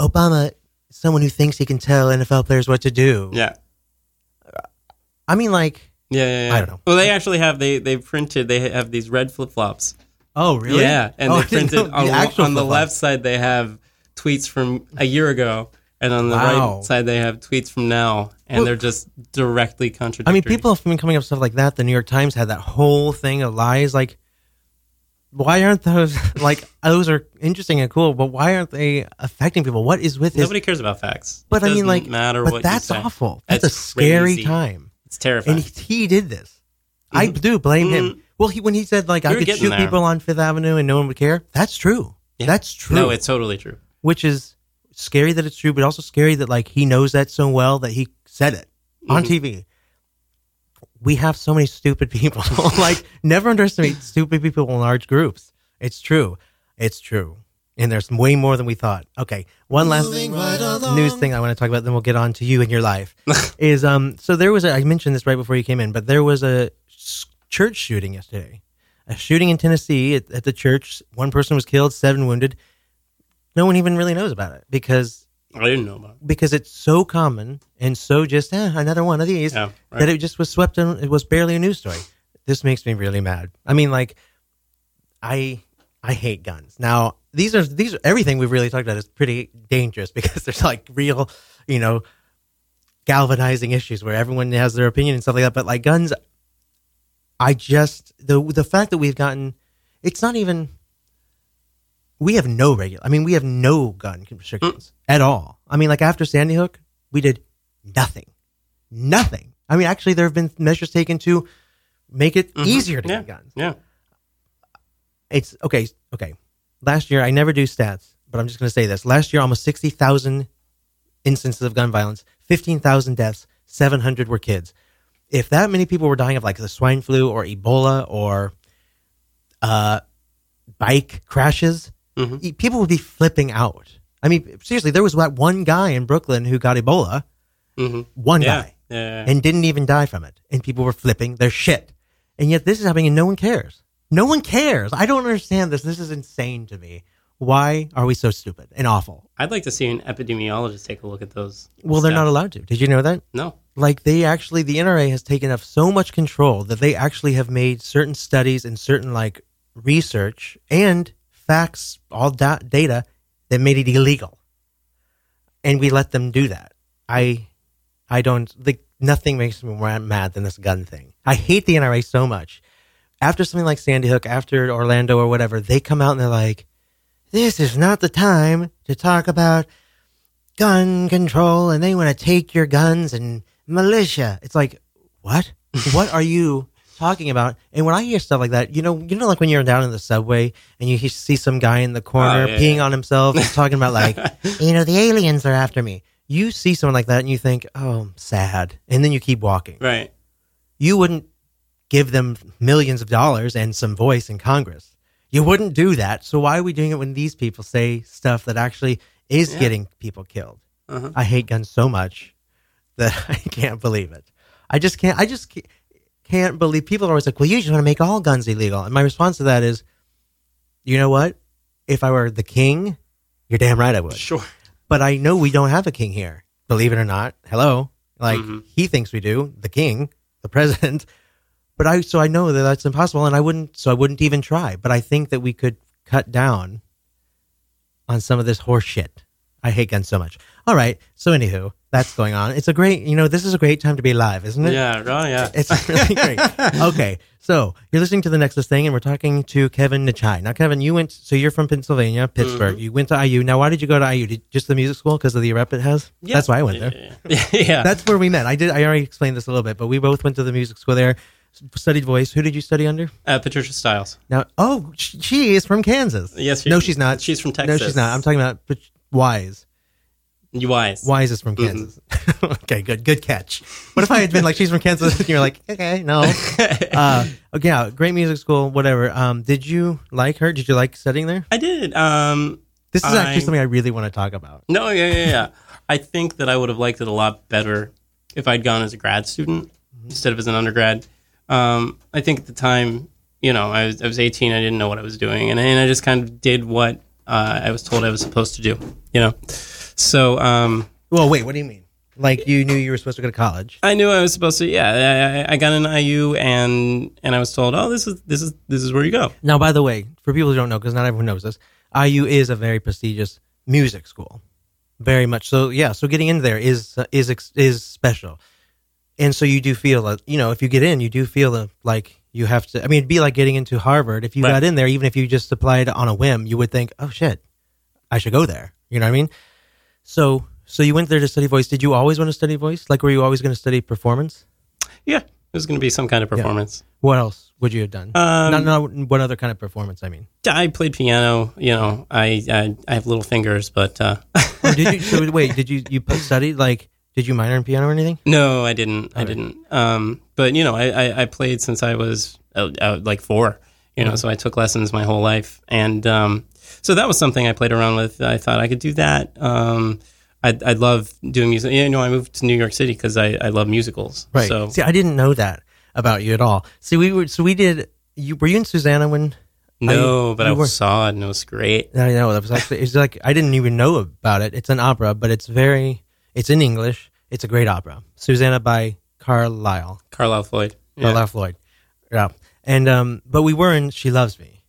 Obama, someone who thinks he can tell NFL players what to do. Yeah. I mean, like, Yeah, yeah, yeah. I don't know. Well, they actually have they they printed they have these red flip flops. Oh, really? Yeah, and Oh, they printed on, the on the left side they have tweets from a year ago, and on the Wow. right side they have tweets from now, and Well- they're just directly contradictory. I mean, people have been coming up with stuff like that. The New York Times had that whole thing of lies. Like, why aren't those like those are interesting and cool, but why aren't they affecting people? What is with his? Nobody cares about facts. But I mean, like, matter but what that's awful. That's, That's a scary crazy. time. It's terrifying. And he, he did this. I do blame him. Well, he when he said like We I could shoot there. people on Fifth Avenue and no one would care. That's true. Yeah. That's true. No, it's totally true. which is scary that it's true, but also scary that like he knows that so well that he said it on Mhm. TV. We have so many stupid people. like never underestimate stupid people in large groups. It's true. It's true. And there's way more than we thought. Okay, one last news thing I want to talk about, then we'll get on to you and your life. is um, so there was a I mentioned this right before you came in, but there was a church shooting yesterday. a shooting in Tennessee at, at the church. One person was killed, seven wounded. No one even really knows about it because I didn't know about it. because it's so common and so just eh, another one of these Yeah, right. that it just was swept in. It was barely a news story. This makes me really mad. I mean, like, I I hate guns. Now these are these are everything we've really talked about is pretty dangerous because there's like real, you know, galvanizing issues where everyone has their opinion and stuff like that. But like guns, I just the the fact that we've gotten, it's not even. We have no regular. I mean, we have no gun restrictions at all. I mean, like after Sandy Hook, we did nothing, nothing. I mean, actually, there have been measures taken to make it Mhm. easier to yeah. get guns. Yeah. It's okay. Okay. Last year, I never do stats, but I'm just going to say this. Last year, almost 60,000 instances of gun violence, 15,000 deaths, 700 were kids. If that many people were dying of like the swine flu or Ebola or uh, bike crashes, e- people would be flipping out. I mean, seriously, there was that one guy in Brooklyn who got Ebola, Mhm. one Yeah. guy, Yeah, and didn't even die from it. And people were flipping their shit. And yet this is happening and no one cares. No one cares. I don't understand this. This is insane to me. Why are we so stupid and awful? I'd like to see an epidemiologist take a look at those. Well, they're not allowed to. Did you know that? No. Like they actually, the NRA has taken up so much control that they actually have made certain studies and certain like research and facts, all da- data that made it illegal. And we let them do that. I, I don't think nothing makes me more mad than this gun thing. I hate the NRA so much. After something like Sandy Hook, after Orlando or whatever, they come out and they're like, this is not the time to talk about gun control and they want to take your guns and militia. It's like, what? what are you talking about? And when I hear stuff like that, you know, you know, like when you're down in the subway and you see some guy in the corner Oh, yeah, peeing yeah. on himself, talking about like, you know, the aliens are after me. You see someone like that and you think, oh, sad. And then you keep walking. Right. You wouldn't give them millions of dollars and some voice in Congress. You wouldn't do that. So why are we doing it when these people say stuff that actually is Yeah. getting people killed? Uh-huh. I hate guns so much that I can't believe it. I just can't. I just ca- can't believe people are always like, "Well, you just want to make all guns illegal." And my response to that is, you know what? If I were the king, you're damn right I would. Sure. But I know we don't have a king here. Believe it or not. Hello. Like Mhm. he thinks we do, the king, the president. But I so I know that that's impossible and I wouldn't so I wouldn't even try. But I think that we could cut down on some of this horse shit. I hate guns so much. All right. So anywho, that's going on. It's a great you know, this is a great time to be alive, isn't it? Yeah. Oh, yeah. It's really great. Okay, so you're listening to the Next Best Thing, and we're talking to Kevin Necciai. Now, Kevin, you went, so you're from Pennsylvania, Pittsburgh. Mm-hmm. You went to IU. Now, why did you go to IU? Did, just the music school because of the rep it has? Yeah. That's why I went there. Yeah. yeah. That's where we met. I did. I already explained this a little bit, but we both went to the music school there. Studied voice. Who did you study under? uh, Patricia Stiles. Now, oh, she is from Kansas. Yes, she- no, she's not. she's from Texas. No, she's not. I'm talking about Wise. Wise. Wise is from Mhm. Kansas. okay, good, good catch. What if I had been like, she's from Kansas, and you're like, okay, no. Uh, okay, yeah, great music school, whatever. Um, did you like her? Did you like studying there? I did. Um, This is actually something I really want to talk about. No, yeah, yeah, yeah. I think that I would have liked it a lot better if I'd gone as a grad student instead of as an undergrad. Um, I think at the time, you know, I was, I was 18, I didn't know what I was doing, and, and I just kind of did what uh, I was told I was supposed to do, you know? So, um, Well, wait, what do you mean? Like you knew you were supposed to go to college? I knew I was supposed to. Yeah, I, I got an IU, and and I was told, "Oh, this is this is this is where you go." Now, by the way, for people who don't know, because not everyone knows this, IU is a very prestigious music school, very much so. Yeah, so getting in there is uh, is is special, and so you do feel like you know if you get in, you do feel like you have to. I mean, it'd be like getting into Harvard. If you Right. got in there, even if you just applied on a whim, you would think, "Oh shit, I should go there." You know what I mean? So, so you went there to study voice. Did you always want to study voice? Like, were you always going to study performance? Yeah, it was going to be some kind of performance. What else would you have done? Um, not, not what other kind of performance? I mean, I played piano. You know, I I, I have little fingers, but uh, Oh, did you? So wait, did you you study like? Did you minor in piano or anything? no, I didn't. I All right. didn't. Um, but you know, I, I, I played since I was uh, uh, like four. You know, Mhm. so I took lessons my whole life, and um, so that was something I played around with. I thought I could do that. Um, I I love doing music. You know, I moved to New York City because I, I love musicals. Right. So See, I didn't know that about you at all. See, we were so we did you were you in Susannah when? No, I, but I were, saw it and it was great. I know that was actually it's like I didn't even know about it. It's an opera, but it's very it's in English. It's a great opera. Susannah by Carlisle. Carlisle Floyd. Carlisle yeah. Floyd. Yeah. And um but we were in She Loves Me.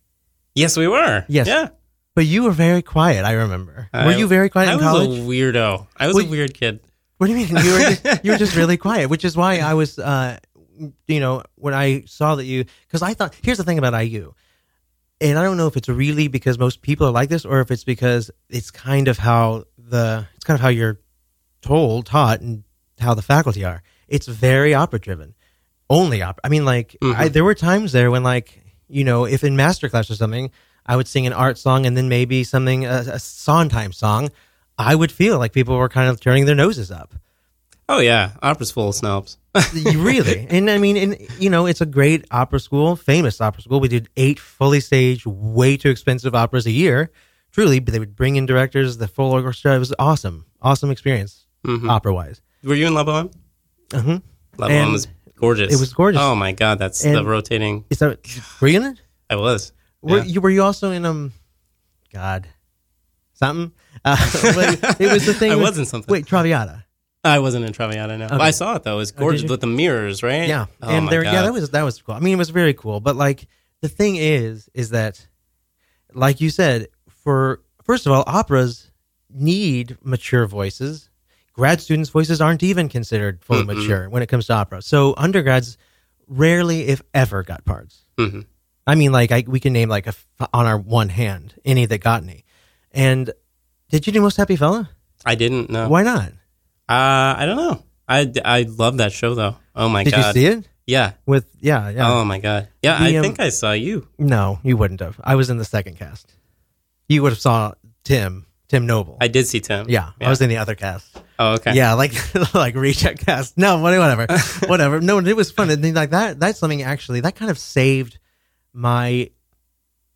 Yes, we were. Yes. Yeah. But you were very quiet, I remember. I, were you very quiet I in was a weirdo. I was Well, a weird kid. What do you mean? You were just, you were just really quiet, which is why I was, uh, you know, when I saw that you, because I thought, here's the thing about IU, and I don't know if it's really because most people are like this, or if it's because it's kind of how the, it's kind of how you're told, taught, and how the faculty are. It's very opera driven, only opera. I mean, like, I, mm-hmm. there were times there when, like, you know, if in masterclass or something, I would sing an art song and then maybe something a, a Sondheim song. I would feel like people were kind of turning their noses up. Oh yeah, opera's full of snobs. You really, and I mean, and you know, it's a great opera school, famous opera school. We did eight fully staged, way too expensive operas a year. Truly, but they would bring in directors, the full orchestra. It was awesome, awesome experience, Mhm. opera wise. Were you in La Boheme? Uh-huh. La Boheme And was gorgeous. It was gorgeous. Oh my god, that's the rotating. Is that were you in it? I was. Were Yeah. you were you also in um, God, something? Uh, it was the thing. I with- wasn't something. Wait, Traviata. I wasn't in Traviata. No, Okay. I saw it though. It was Oh, gorgeous you? with the mirrors, right? Yeah, Oh and my there, yeah, that was that was cool. I mean, it was very cool. But like the thing is, is that, like you said, for first of all, operas need mature voices. Grad students' voices aren't even considered fully Mm-mm. mature when it comes to opera. So undergrads rarely, if ever, got parts. Mhm. I mean, like I, we can name like a, on our one hand any that got any. And did you do Most Happy Fella? I didn't know. Why not? Uh, I don't know. I, I love that show though. Oh my Did god. you see it? Yeah. With yeah, yeah. Oh my god. Yeah, The, I um, think I saw you. No, you wouldn't have. I was in the second cast. You would have saw Tim, Tim Noble. I did see Tim. yeah, I was in the other cast. Oh, okay. Yeah, like like recheck cast. No, whatever, whatever. No, it was fun. And then, like that. That's something actually that kind of saved my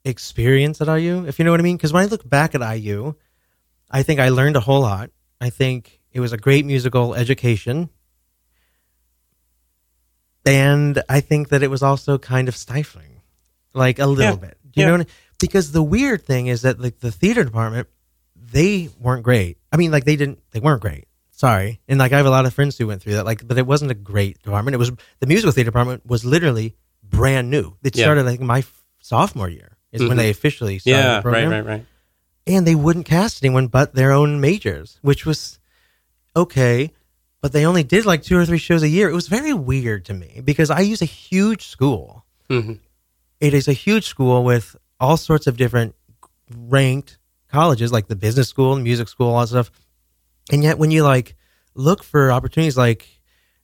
experience at IU, if you know what I mean. Because when I look back at IU, I think I learned a whole lot. I think it was a great musical education. And I think that it was also kind of stifling, like a little Yeah. bit. Do you Yeah. know what I Because the weird thing is that like the theater department, they weren't great. I mean, like they didn't, they weren't great. Sorry. And like I have a lot of friends who went through that, like, but it wasn't a great department. It was the musical theater department was literally brand new. It Yeah. started, I think, my f- sophomore year is when Mhm. they officially started Yeah, the right, program right, right. right. and they wouldn't cast anyone but their own majors, which was okay. But they only did like two or three shows a year. It was very weird to me because I use a huge school. Mhm. It is a huge school with all sorts of different ranked colleges, like the business school and music school, all that stuff. And yet, when you like look for opportunities like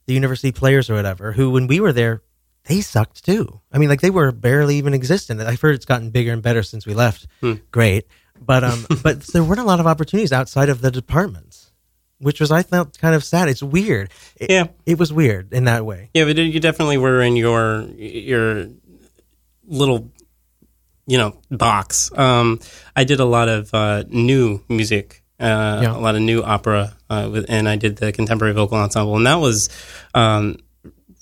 the university players or whatever, who when we were there, they sucked too. I mean, like they were barely even existent. I've heard it's gotten bigger and better since we left. Hmm. Great, but um, but there weren't a lot of opportunities outside of the departments, which was I felt kind of sad. It's weird. It, Yeah. it was weird in that way. Yeah, but you definitely were in your your little you know box. Um, I did a lot of uh, new music, uh, Yeah. a lot of new opera, uh, and I did the contemporary vocal ensemble, and that was um,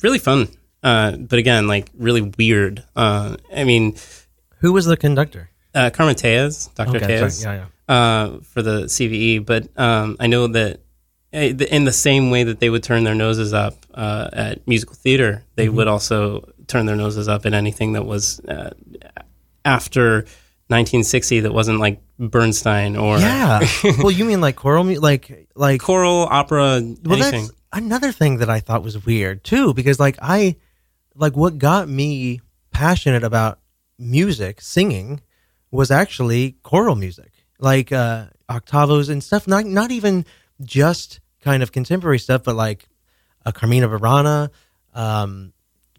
really fun. Uh, but again, like really weird. Uh, I mean, Who was the conductor? uh, Carmen Téllez, Dr. Okay, Téllez, sorry. Yeah, Uh, for the CVE. But um, I know that in the same way that they would turn their noses up uh, at musical theater, they Mm-hmm. would also turn their noses up at anything that was uh, after 1960 that wasn't like Bernstein or Yeah. well, you mean like choral, mu- like like choral opera, Well, anything. that's another thing that I thought was weird too, because like I, like what got me passionate about music, singing, was actually choral music, like uh, octavos and stuff. Not not even just kind of contemporary stuff, but like a Carmina Burana, um,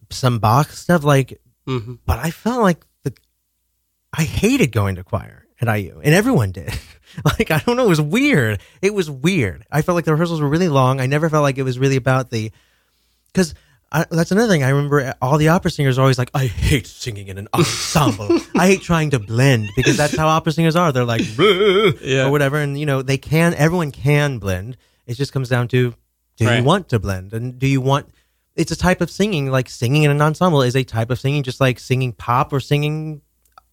some Bach stuff. Like, Mhm. but I felt like I hated going to choir at IU, and everyone did. like I don't know, it was weird. It was weird. I felt like the rehearsals were really long. I never felt like it was really about the because that's another thing. I remember all the opera singers are always like, "I hate singing in an ensemble. I hate trying to blend because that's how opera singers are. They're like, Yeah. or whatever, and you know they can. Everyone can blend. It just comes down to, do you want to blend, and do you want it's a type of singing. Like singing in an ensemble is a type of singing, just like singing pop or singing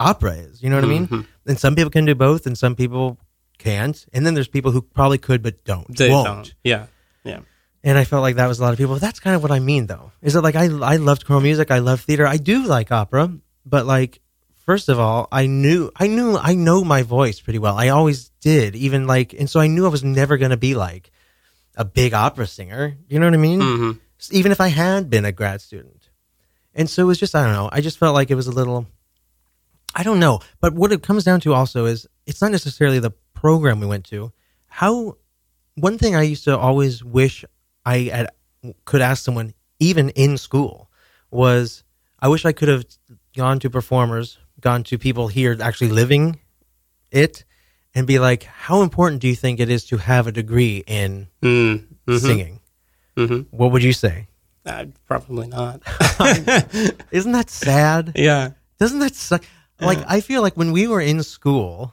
opera is. You know what I mean? Mhm. And some people can do both, and some people can't. And then there's people who probably could but don't. They won't. don't. Yeah. Yeah. And I felt like that was a lot of people. That's kind of what I mean, though. Is that like I I loved choral music, I love theater, I do like opera, but like first of all, I knew I knew I know my voice pretty well. I always did, even like, and so I knew I was never going to be like a big opera singer. You know what I mean? Mhm. Even if I had been a grad student, and so it was just I don't know. I just felt like it was a little. I don't know, but what it comes down to also is it's not necessarily the program we went to. How one thing I used to always wish I had, could ask someone, even in school, was I wish I could have gone to performers, gone to people here actually living it, and be like, how important do you think it is to have a degree in Mm, mhm. singing? Mhm. What would you say? Uh, probably not. Isn't that sad? Yeah. Doesn't that suck? Like I feel like when we were in school,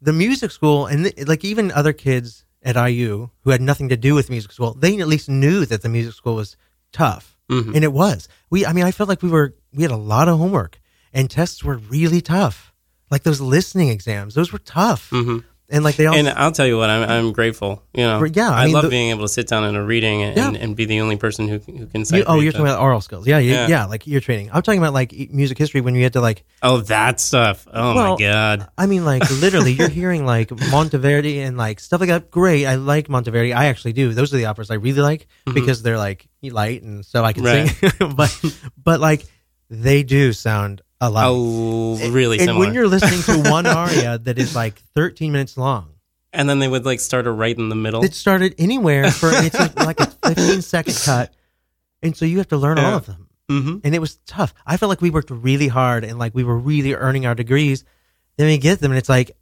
the music school and th- like even other kids at IU who had nothing to do with music school, they at least knew that the music school was tough, Mhm. and it was. We, I mean, I felt like we were we had a lot of homework and tests were really tough. Like those listening exams, those were tough, Mhm. And like they all. and I'll tell you what, I'm, I'm grateful. You know, Yeah, I I, mean, love the- being able to sit down in a reading and, Yeah. and, be the only person who who can. you, oh, you're talking about oral skills, yeah, you, yeah, Yeah. like your training. I'm talking about like music history when you had to like Oh, that stuff. Oh Well, my god. I mean, like literally, you're hearing like Monteverdi and like stuff like that. Great, I like Monteverdi. I actually do. Those are the operas I really like Mhm. because they're like light and so I can Right. sing. but but like they do sound a lot. Oh, really and similar. when you're listening to one aria that is like 13 minutes long, and then they would like start it right in the middle. it started anywhere for it's like, like a 15 second cut, and so you have to learn all of them. hmm and it was tough. I felt like we worked really hard and like we were really earning our degrees. Then we get them and it's like,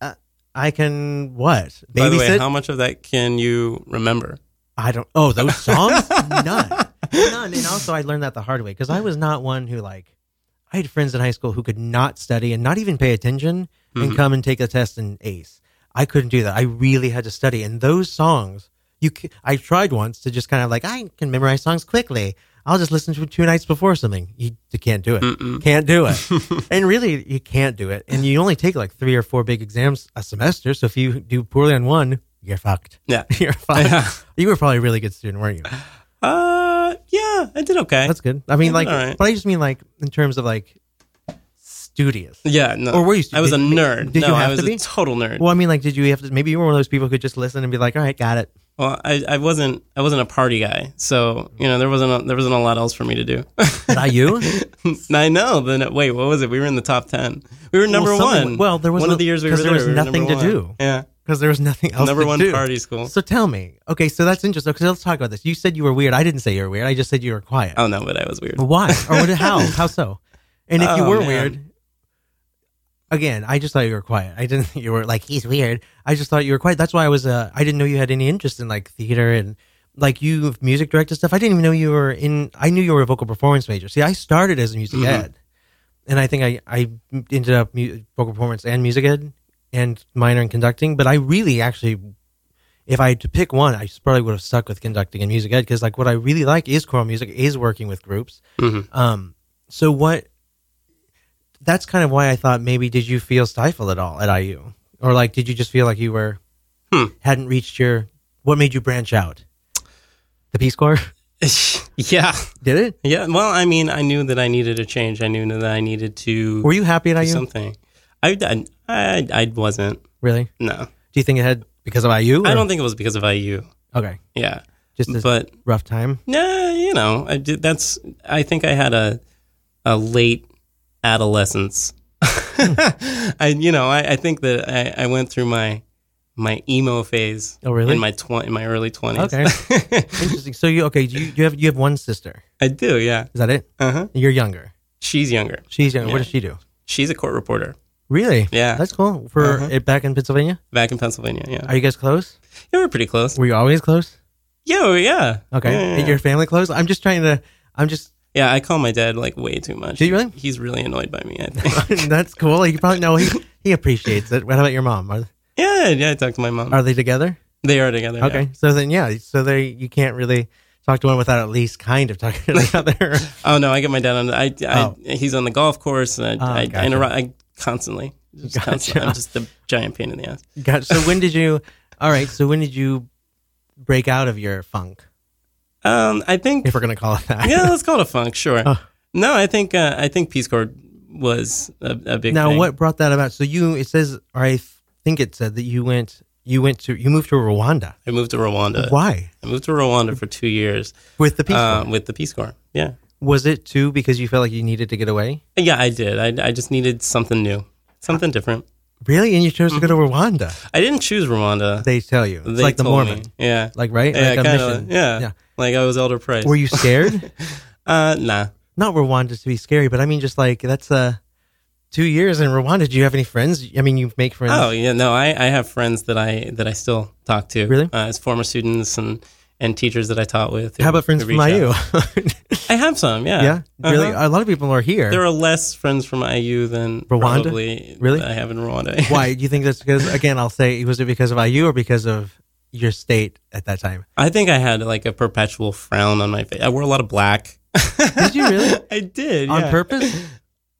uh, I can what? By the way, how much of that can you remember? I don't. Oh, those songs? None, none. And also, I learned that the hard way because I was not one who like. I had friends in high school who could not study and not even pay attention and Mhm. come and take a test and ace. I couldn't do that. I really had to study. And those songs, you, ca- I tried once to just kind of like I can memorize songs quickly. I'll just listen to it two nights before something. You, you can't do it. Mm-mm. Can't do it. and really, you can't do it. And you only take like three or four big exams a semester. So if you do poorly on one, you're fucked. Yeah. you're fucked. Yeah. You were probably a really good student, weren't you? Uh, Uh, yeah, I did okay. That's good. I mean, like, right. but I just mean like in terms of like studious. Yeah, no. Or were you? I was a nerd. Did no, you have I was to be? a total nerd. Well, I mean, like, did you have to? Maybe you were one of those people who could just listen and be like, "All right, got it." Well, I, I wasn't I wasn't a party guy, so you know there wasn't a, there wasn't a lot else for me to do. Not you. I know. Then wait, what was it? We were in the top ten. We were number well, one. Well, there was one no- of the years we were there. there was we nothing to one. do. Yeah, because there was nothing else. number to one do. party school. So tell me, okay, so that's interesting. Because let's talk about this. You said you were weird. I didn't say you were weird. I just said you were quiet. Oh no, but I was weird. Why? Or what, how? How so? And if you Oh, were man. weird, again, I just thought you were quiet. I didn't think you were like he's weird. I just thought you were quiet. That's why I was. Uh, I didn't know you had any interest in like theater and like you music director stuff. I didn't even know you were in. I knew you were a vocal performance major. See, I started as a music Mhm. ed, and I think I I ended up mu- vocal performance and music ed and minor in conducting. But I really actually. If I had to pick one, I probably would have stuck with conducting and music ed because, like, what I really like is choral music, is working with groups. Mhm. Um, so what? That's kind of why I thought maybe did you feel stifled at all at IU, or like did you just feel like you were Hmm. hadn't reached your? What made you branch out? The Peace Corps yeah, did it? yeah. Well, I mean, I knew that I needed a change. I knew that I needed to. Were you happy at IU? something? I, I I wasn't. Really? No, Do you think it had because of IU? I don't think it was because of IU. Okay, Yeah, just a but rough time. Nah, you know, I did. That's. I think I had a a late adolescence. I, you know, I, I think that I, I went through my my emo phase. Oh, really? In my tw- in my early twenties. Okay, interesting. So you okay? You you have you have one sister. I do. Yeah. Is that it? Uh huh. You're younger. She's younger. She's younger. What does she do? She's a court reporter Really? Yeah. That's cool. For Uh-huh. it back in Pennsylvania. back in Pennsylvania. Yeah. Are you guys close? yeah, we're pretty close. Were you always close? Yeah, yeah. Okay. Yeah, yeah, your family close? I'm just trying to. I'm just. Yeah, I call my dad like way too much. Do you really? He's really annoyed by me. I think. that's cool. You probably know he he appreciates it. What about your mom? Are yeah, yeah. I talked to my mom. are they together? they are together. Okay. So then, yeah. So they you can't really. talk to one without at least kind of talking to the other. oh no, I get my dad on. I, I Oh. he's on the golf course, and I, Oh, I, I, gotcha. interrupt, I constantly, just Gotcha. constantly. I'm just a giant pain in the ass. Got so when did you? All right, so when did you break out of your funk? Um, I think If we're gonna call it that. yeah, let's call it a funk. Sure. Oh. No, I think uh, I think Peace Corps was a, a big. now, thing. what brought that about? So you, it says, or I think it said that you went, you went to, you moved to Rwanda. I moved to Rwanda. Why? I moved to Rwanda for two years With the Peace uh, Corps. with the Peace Corps. Yeah, Was it too because you felt like you needed to get away? yeah, I did. I, I just needed something new, something different. Really? And you chose to go to Rwanda? I didn't choose Rwanda. They tell you. It's They like the Mormon. me. Yeah. Like, right? Yeah, Like a kinda. Yeah. Yeah. Like I was Elder Price. Were you scared? uh, nah. Not Rwanda to be scary, but I mean, just like that's uh, two years in Rwanda. Do you have any friends? I mean, you make friends. Oh yeah, no, I, I have friends that I that I still talk to. Really? Uh, as former students and and teachers that I taught with. who- How about friends from IU? I have some. Yeah. yeah, really. Uh-huh. A lot of people are here. There are less friends from IU than Rwanda? probably Really? I have in Rwanda. Why do you think that's because? Again, I'll say, was it because of IU or because of your state at that time? I think I had like a perpetual frown on my face. I wore a lot of black. Did you really? I did on yeah. purpose?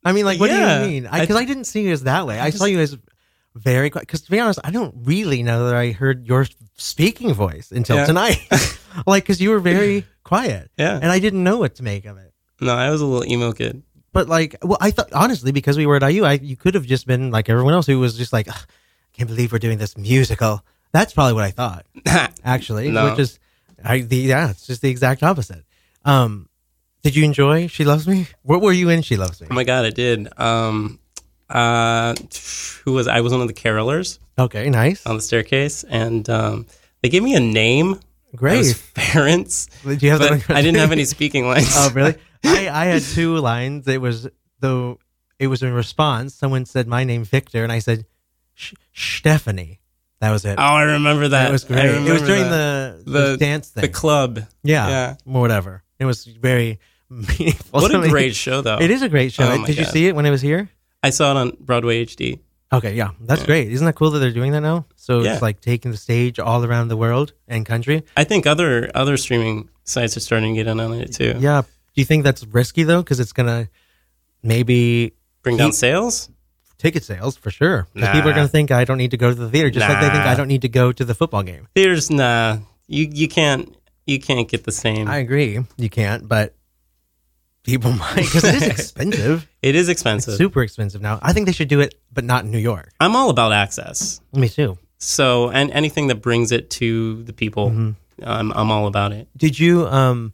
I mean, like, what Yeah. do you mean? I- Because I, didn't see you as that way. I, saw you as very. Because to be honest, I don't really know that I heard your speaking voice until Yeah. tonight. like, because you were very quiet. Yeah. And I didn't know what to make of it. No, I was a little emo kid. But like, well, I thought honestly because we were at IU, I, you could have just been like everyone else who was just like, I can't believe we're doing this musical. That's probably what I thought, actually. No. Which is, I the yeah, it's just the exact opposite. Um, did you enjoy She Loves Me? What were you in She Loves Me? Oh my god, I did. Um, uh, who was I? Was one of the carolers Okay, nice, on the staircase, and um, they gave me a name. I great. was parents, Did you have but that? I didn't have any speaking lines. oh, really? I I had two lines. It was though it was in response. Someone said my name Victor, and I said Sh- Stephanie. That was it. Oh, I remember that. It was I great. It was remember during that. the, the dance thing. the club. Yeah, Yeah. or whatever. It was very meaningful. What to a me. great show, though. It is a great show. Oh my Did you God. see it when it was here? I saw it on Broadway HD. Okay, yeah, that's Yeah. great. Isn't that cool that they're doing that now? So Yeah. it's like taking the stage all around the world and country. I think other other streaming sites are starting to get in on it too. Yeah. Do you think that's risky though? Because it's gonna maybe Bring down sales. ticket sales for sure. Because people are gonna think I don't need to go to the theater, just like they think I don't need to go to the football game. There's nah. You you can't you can't get the same. I agree, you can't, but people might because it is expensive. it is It's expensive. super expensive now. I think they should do it, but not in New York. I'm all about access. Me too. So and anything that brings it to the people, Mm-hmm. I'm I'm all about it. Did you, um,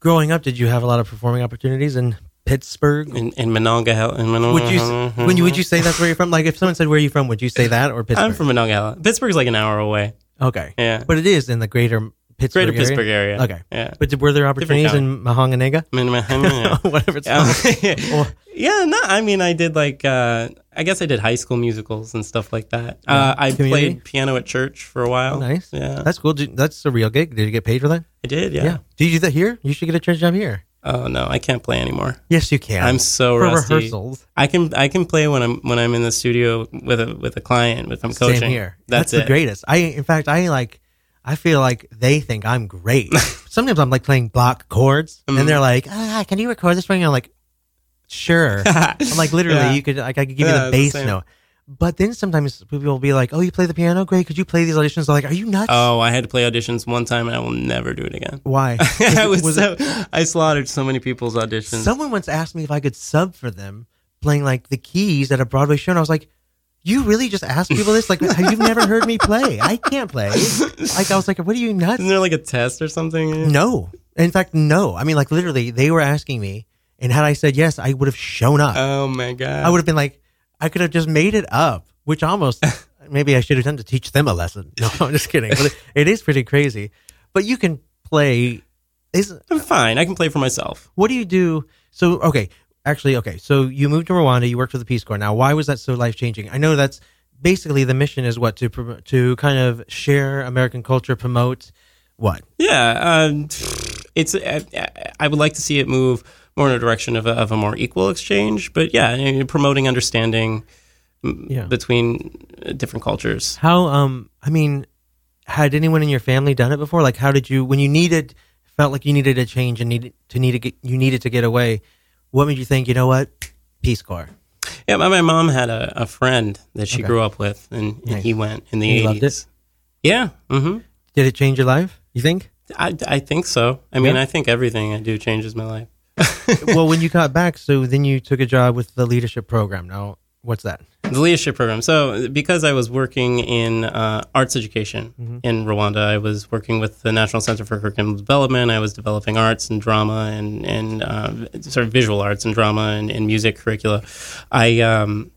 growing up, did you have a lot of performing opportunities in Pittsburgh? In, in Monongahela, in Monongahela. Would you when you would you say that's where you're from? Like if someone said where are you from, would you say that or Pittsburgh? I'm from Monongahela. Pittsburgh's like an hour away. okay, Yeah. but it is in the greater Pittsburgh Greater area? Pittsburgh area. Okay, Yeah. But did- were there opportunities in Mahanganega? I mean, yeah. Whatever it's called. yeah, no, I mean, I did like, uh, I guess I did high school musicals and stuff like that. Uh, I Community? played piano at church for a while. Oh, nice. Yeah, That's cool. Did- That's a real gig. Did you get paid for that? I did. Yeah. yeah. Did you do that here? You should get a church job here. Oh no, I can't play anymore. Yes, you can. I'm so for rusty. rehearsals. I can I can play when I'm when I'm in the studio with a with a client with I'm coaching. Same here. That's, the it. greatest. I, in fact, I like. I feel like they think I'm great. Sometimes I'm like playing block chords, Mm. and they're like, "Ah, can you record this for me?" I'm like, "Sure." I'm like, literally, Yeah. you could like I could give Yeah, you the it's the bass note. But then sometimes people will be like, "Oh, you play the piano? Great. Could you play these auditions?" I'm like, "Are you nuts? Oh, I had to play auditions one time and I will never do it again. Why?" I was, was so, I slaughtered so many people's auditions. Someone once asked me if I could sub for them playing like the keys at a Broadway show, and I was like, "You really just ask people this? Like, you've never heard me play? I can't play." Like, I was like, "What are you nuts?" Isn't there like a test or something? No. In fact, no. I mean, like literally, they were asking me, and had I said yes, I would have shown up. Oh my god. I would have been like, I could have just made it up, which almost maybe I should have done to teach them a lesson. No, I'm just kidding. But it, it is pretty crazy. But you can play. Is I'm fine. I can play for myself. what do you do? So okay, actually, okay. So you moved to Rwanda. You worked for the Peace Corps. Now, why was that so life changing? I know that's basically the mission is what to prom- to kind of share American culture, promote what Yeah, um, it's. I, I would like to see it move more in a direction of a, of a more equal exchange. But yeah, promoting understanding Yeah. between uh, different cultures. How um I mean, had anyone in your family done it before? Like how did you when you needed felt like you needed a change and needed to need to get you needed to get away, what made you think? You know what? Peace Corps. Yeah, my, my mom had a, a friend that she Okay. grew up with, and, and Nice. he went in the eighties. Yeah. Mm-hmm. Did it change your life? You think? I, I think so. I mean, Yeah? I think everything I do changes my life. well, when you got back, so then you took a job with the leadership program. Now, what's that? The leadership program. So, because I was working in uh, arts education Mhm. in Rwanda, I was working with the National Center for Curriculum Development. I was developing arts and drama and and uh, sort of visual arts and drama and, and music curricula. I um,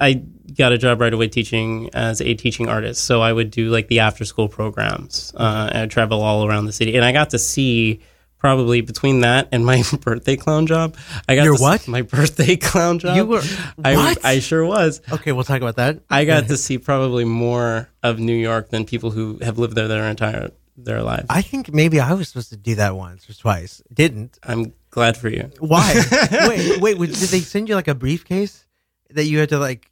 I got a job right away teaching as a teaching artist. So I would do like the after school programs. Uh, and I'd travel all around the city, and I got to see. Probably between that and my birthday clown job, I got Your what? my birthday clown job. You were- I, what? I sure was. Okay, we'll talk about that. I got to see probably more of New York than people who have lived there their entire their lives. I think maybe I was supposed to do that once or twice. Didn't. I'm glad for you. Why? wait, wait. Did they send you like a briefcase that you had to like?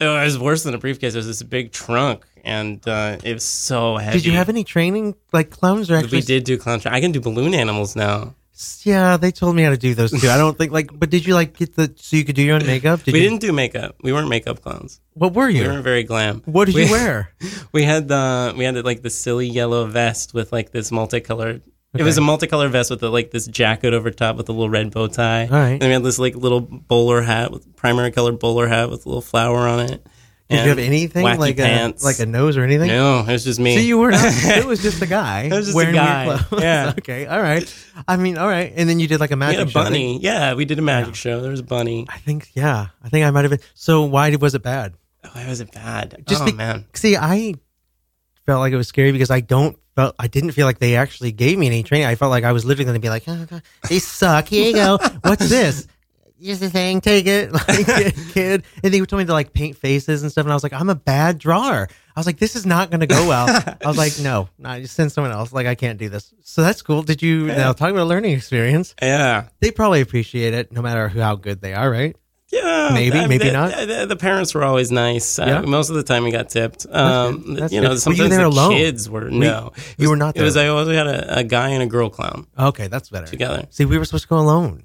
Oh, it was worse than a briefcase. It was this big trunk, and uh, it was so heavy. Did you have any training like clowns or actually? We did do clown. Tra- I can do balloon animals now. Yeah, they told me how to do those too. I don't think like, but did you like get the so you could do your own makeup? Did we you, didn't do makeup. We weren't makeup clowns. What were you? We weren't very glam. What did We- you wear? We had the we had like the silly yellow vest with like this multicolored. It was a multicolored vest with the, like this jacket over top with a little red bow tie. All right. And we had this like little bowler hat with primary color bowler hat with a little flower on it. Did you have anything like pants. a like a nose or anything? No, it was just me. So you were not. it was just a guy. It was just a wearing guy, weird clothes. yeah. okay. All right. I mean, all right. And then you did like a We magic had a show. bunny. Yeah, we did a magic show. There was a bunny. I think. Yeah. I think I might have been. So why was it bad? Oh, why was it bad? Just oh be- man. See, I felt like it was scary because I don't felt I didn't feel like they actually gave me any training. I felt like I was literally going to be like, oh, God, "They suck. Here you go. What's this? Here's the thing. Take it, like kid." And they would tell me to like paint faces and stuff, and I was like, "I'm a bad drawer." I was like, "This is not going to go well." I was like, "No, no, just send someone else. Like, I can't do this." So that's cool. Did you now talk about a learning experience? Yeah. They probably appreciate it, no matter who, how good they are, right? Yeah, Maybe, I mean, maybe the, not. The, the parents were always nice. Uh, most of the time, we got tipped. Um, That's you good. know, Were you there the alone? kids were no. you was- were not It was. I always had a, a guy and a girl clown Okay, that's better. together. See, we were supposed to go alone.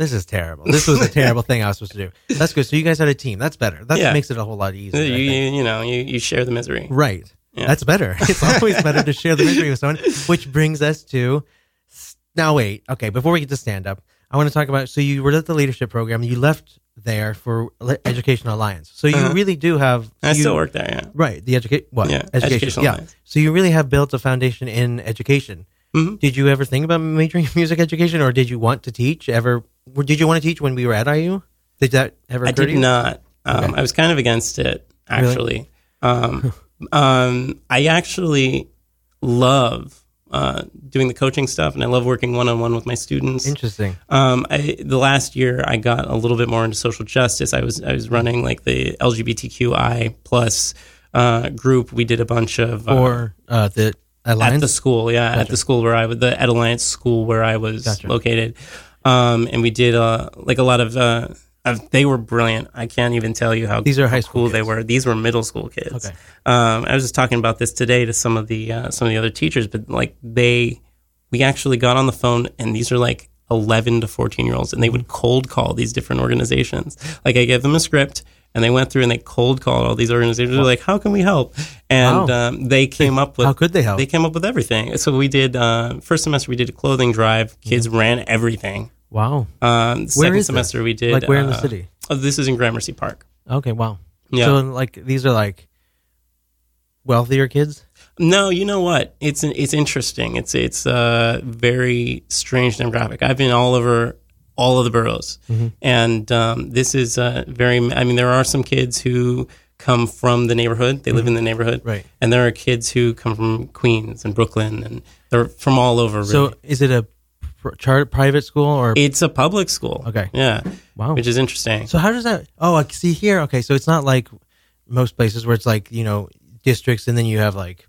This is terrible. This was a terrible thing I was supposed to do. That's good. So you guys had a team. That's better. That Yeah. makes it a whole lot easier. You, I you, think. you know, you, you share the misery. Right. Yeah. That's better. It's always better to share the misery with someone. Which brings us to now. Wait. Okay. Before we get to stand up, I want to talk about. So you were at the leadership program. You left there for Le- Educational Alliance. So you Uh-huh. really do have. I you- still work there. Yeah. Right. The educate. What? Yeah, Education. Alliance. So you really have built a foundation in education. Mhm. Did you ever think about majoring in music education, or did you want to teach? Ever? Did you want to teach when we were at IU? Did that ever? I did you? not. Um, Okay. I was kind of against it, actually. Um, um, I actually love uh, doing the coaching stuff, and I love working one on one with my students. Interesting. Um, I, the last year, I got a little bit more into social justice. I was I was running like the LGBTQI plus uh, group. We did a bunch of uh, Or uh, the alliance. at the school, yeah, at the school where I was, the Ed Alliance school where I was Gotcha. located, um, and we did uh, like a lot of. Uh, of, they were brilliant. I can't even tell you how These are high school cool they were. These were middle school kids. Okay. Um, I was just talking about this today to some of the uh, some of the other teachers, but like they, we actually got on the phone, and these are like eleven to fourteen year olds, and they would cold call these different organizations. Like I gave them a script. And they went through and they cold called all these organizations. They're like, "How can we help?" And Wow. um, they came up with How could they help? they came up with everything. So we did uh, first semester we did a clothing drive. Kids ran everything. Wow. Um, second is this? semester we did Like where in the uh, city? Oh, this is in Gramercy Park. Okay. Wow. Yeah. So like these are like wealthier kids. No, you know what? It's it's interesting. It's it's a very strange demographic. I've been all over all of the boroughs, Mm-hmm. and um, this is uh, very. I mean, there are some kids who come from the neighborhood. They live in the neighborhood, Mm-hmm. Right. And there are kids who come from Queens and Brooklyn, and they're from all over. Really. So is it a pr- char- private school or? it's a public school. Okay. Yeah. Wow. Which is interesting. So how does that? Oh, I see here. Okay, so it's not like most places where it's like you know districts, and then you have like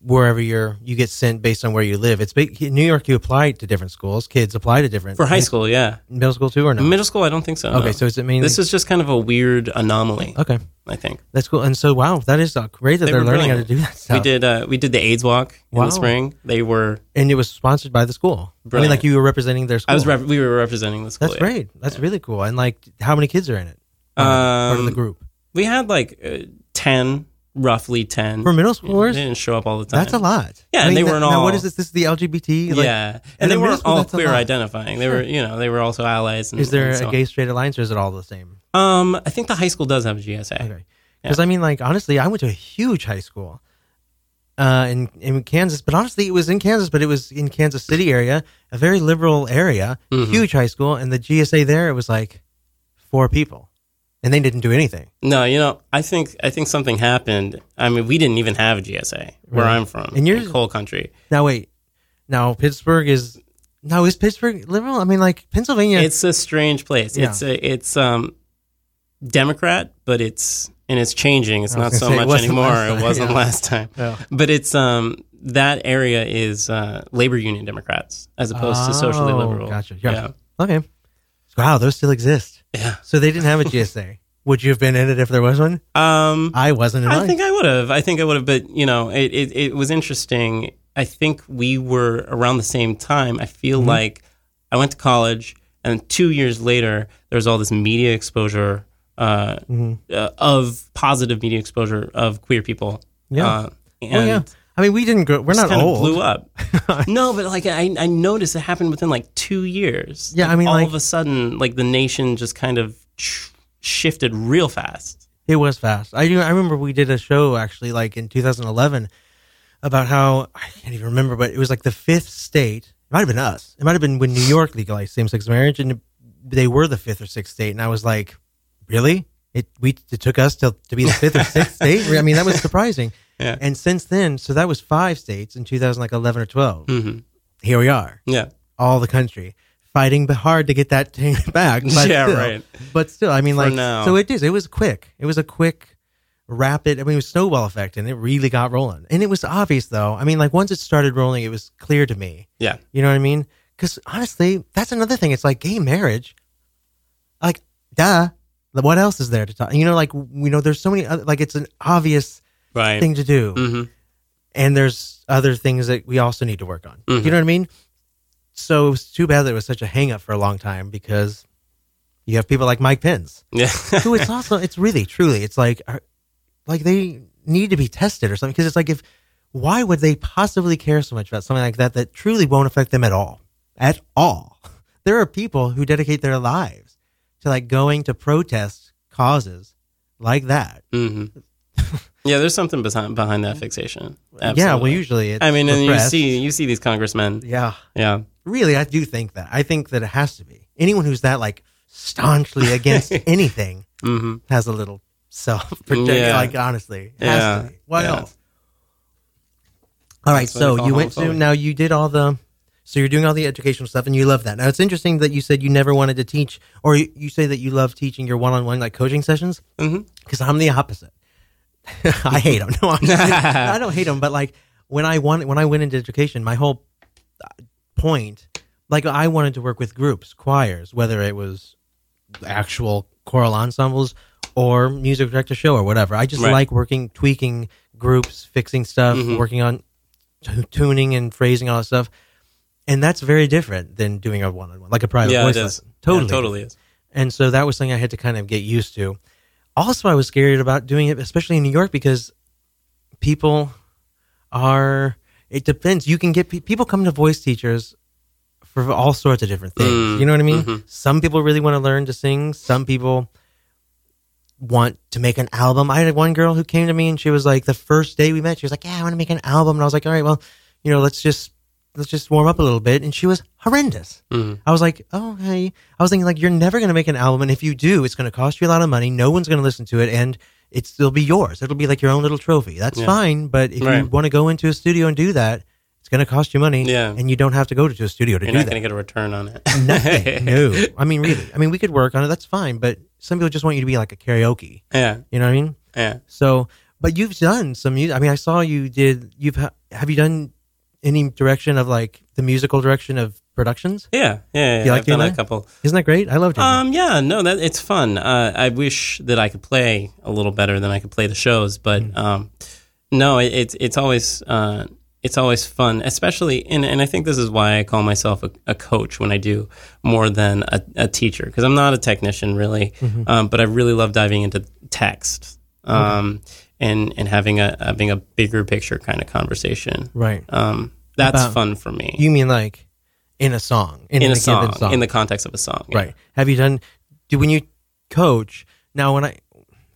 wherever you're you get sent based on where you live. It's in New York. You apply to different schools. Kids apply to different For high school, yeah. middle school too, or no? Middle school, I don't think so. Okay, no. so does it mean this is just kind of a weird anomaly? okay? I think. That's cool. And so, wow, that is uh, great that They are learning how to do that stuff. We did uh, we did the AIDS walk in the spring. They were and it was sponsored by the school. I mean, like you were representing their school. I was rep- we were representing the school. That's yeah. great. That's really cool. And like, how many kids are in it? part of the Um, group We had like uh, ten, roughly ten for middle schoolers. They didn't show up all the time. That's a lot. Yeah, I and they that- weren't now all. what is this? This is the LGBT. Like, yeah, and, they weren't school, all a queer identifying. They were, you know, they were also allies. And, Is there a so on. gay straight alliance, or is it all the same? Um, I think the high school does have a GSA. Okay. Because I mean, like honestly, I went to a huge high school uh, in in Kansas, but honestly, it was in Kansas, but it was in Kansas City area, a very liberal area, Mhm. huge high school, and the GSA there it was like four people, and they didn't do anything. No, you know, I think I think something happened. I mean, we didn't even have a GSA where Right. I'm from, And you're- in coal country. Now wait, now Pittsburgh is now is Pittsburgh liberal? I mean, like Pennsylvania. It's a strange place. Yeah. It's a, it's um Democrat, but it's and it's changing. It's not so say, much wasn't anymore. It wasn't yeah. last time. Yeah. But it's um that area is uh, labor union Democrats as opposed to socially Oh, liberal. Gotcha. gotcha. Okay. Wow, those still exist. Yeah. So they didn't have a GSA. Would you have been in it if there was one? Um, I wasn't in I mine. think I would have. I think I would have. But you know, it, it, it was interesting. I think we were around the same time. I feel Mhm. like I went to college, and two years later, there was all this media exposure uh, Mhm. uh, of positive media exposure of queer people. Yeah. Uh, oh yeah. I mean, we didn't grow. We're not old. Blew up. no, but like I, I noticed it happened within like two years. Yeah, I mean, all like- of a sudden, like the nation just kind of shifted real fast. It was fast. I do. I remember we did a show actually, like in 2011, about how I can't even remember, but it was like the fifth state. It might have been us. It might have been when New York legalized same-sex marriage, and they were the fifth or sixth state. And I was like, really? It we it took us to to be the fifth or sixth state. I mean, that was surprising. Yeah. And since then, so that was five states in 2011 or 12. Mhm. Here we are. Yeah. all the country fighting but hard to get that thing back. But Yeah, still, right. But still, I mean, For like, now. so it is. It was quick. It was a quick, rapid. I mean, it was snowball effect, and it really got rolling. And it was obvious, though. I mean, like once it started rolling, it was clear to me. Yeah. You know what I mean? Because honestly, that's another thing. It's like gay marriage. Like, duh. What else is there to talk? You know, like you know, there's so many. Other, like, it's an obvious Right. thing to do hmm and there's other things that we also need to work on. Mhm. You know what I mean? So it was too bad that it was such a hang up for a long time because you have people like Mike Pence, Yeah. who it's also it's really truly it's like are- like they need to be tested or something because it's like if why would they possibly care so much about something like that that truly won't affect them at all at all there are people who dedicate their lives to like going to protest causes like that hmm yeah, there's something behind behind that fixation. yeah well usually it's I mean, and you see you see these congressmen. yeah Yeah. Really, I do think that. I think that it has to be. Anyone who's that like staunchly against anything hmm has a little self protection. Yeah. Like honestly, it Yeah. to be. What Yeah. else? All right, That's what I so you went to now you did all the so you're doing all the educational stuff and you love that. Now it's interesting that you said you never wanted to teach or you, you say that you love teaching your one-on-one like coaching sessions hmm because I'm the opposite. I hate them. No, I'm just. I don't hate them, but like when I want when I went into education, my whole uh, point, like I wanted to work with groups, choirs, whether it was actual choral ensembles or music director show or whatever. I just Right. like working, tweaking groups, fixing stuff, Mhm. working on t- tuning and phrasing, all that stuff. And that's very different than doing a one-on-one, like a private Yeah, voice it is. lesson. Yeah, Totally, totally is. and so that was something I had to kind of get used to. Also, I was scared about doing it, especially in New York, because people are. It depends. You can get people come to voice teachers for all sorts of different things. Mm, you know what I mean? mhm. Some people really want to learn to sing. Some people want to make an album. I had one girl who came to me and she was like, the first day we met, she was like, "Yeah, I want to make an album." And I was like, "All right, well, you know, let's just let's just warm up a little bit." And she was horrendous. Mhm. I was like, "Oh, hey." I was thinking like, "You're never going to make an album, and if you do, it's going to cost you a lot of money. No one's going to listen to it, and it's it'll be yours. It'll be like your own little trophy. That's Yeah. fine. But if you want to go into a studio and do that, it's going to cost you money. Yeah. and you don't have to go to a studio to You're do not that. going to get a return on it. Nothing. no. I mean, really. I mean, we could work on it. That's fine. But some people just want you to be like a karaoke. Yeah. You know what I mean? Yeah. So, but you've done some music. I mean, I saw you did. You've ha- have you done any direction of like the musical direction of productions. Yeah, yeah. yeah You like I've done doing a that? couple. Isn't that great? I love doing Um, yeah, no, that it's fun. Uh, I wish that I could play a little better than I could play the shows, but Mm. um, no, it, it's it's always uh, it's always fun, especially and and I think this is why I call myself a, a coach when I do more than a, a teacher because I'm not a technician really, Mhm. um, but I really love diving into text. Um, and, and having a having a bigger picture kind of conversation, Right. Um, that's About- fun for me. You mean like in a song? in, a given song, in the context of a song, yeah. Right. Have you done? Do when you coach now? When I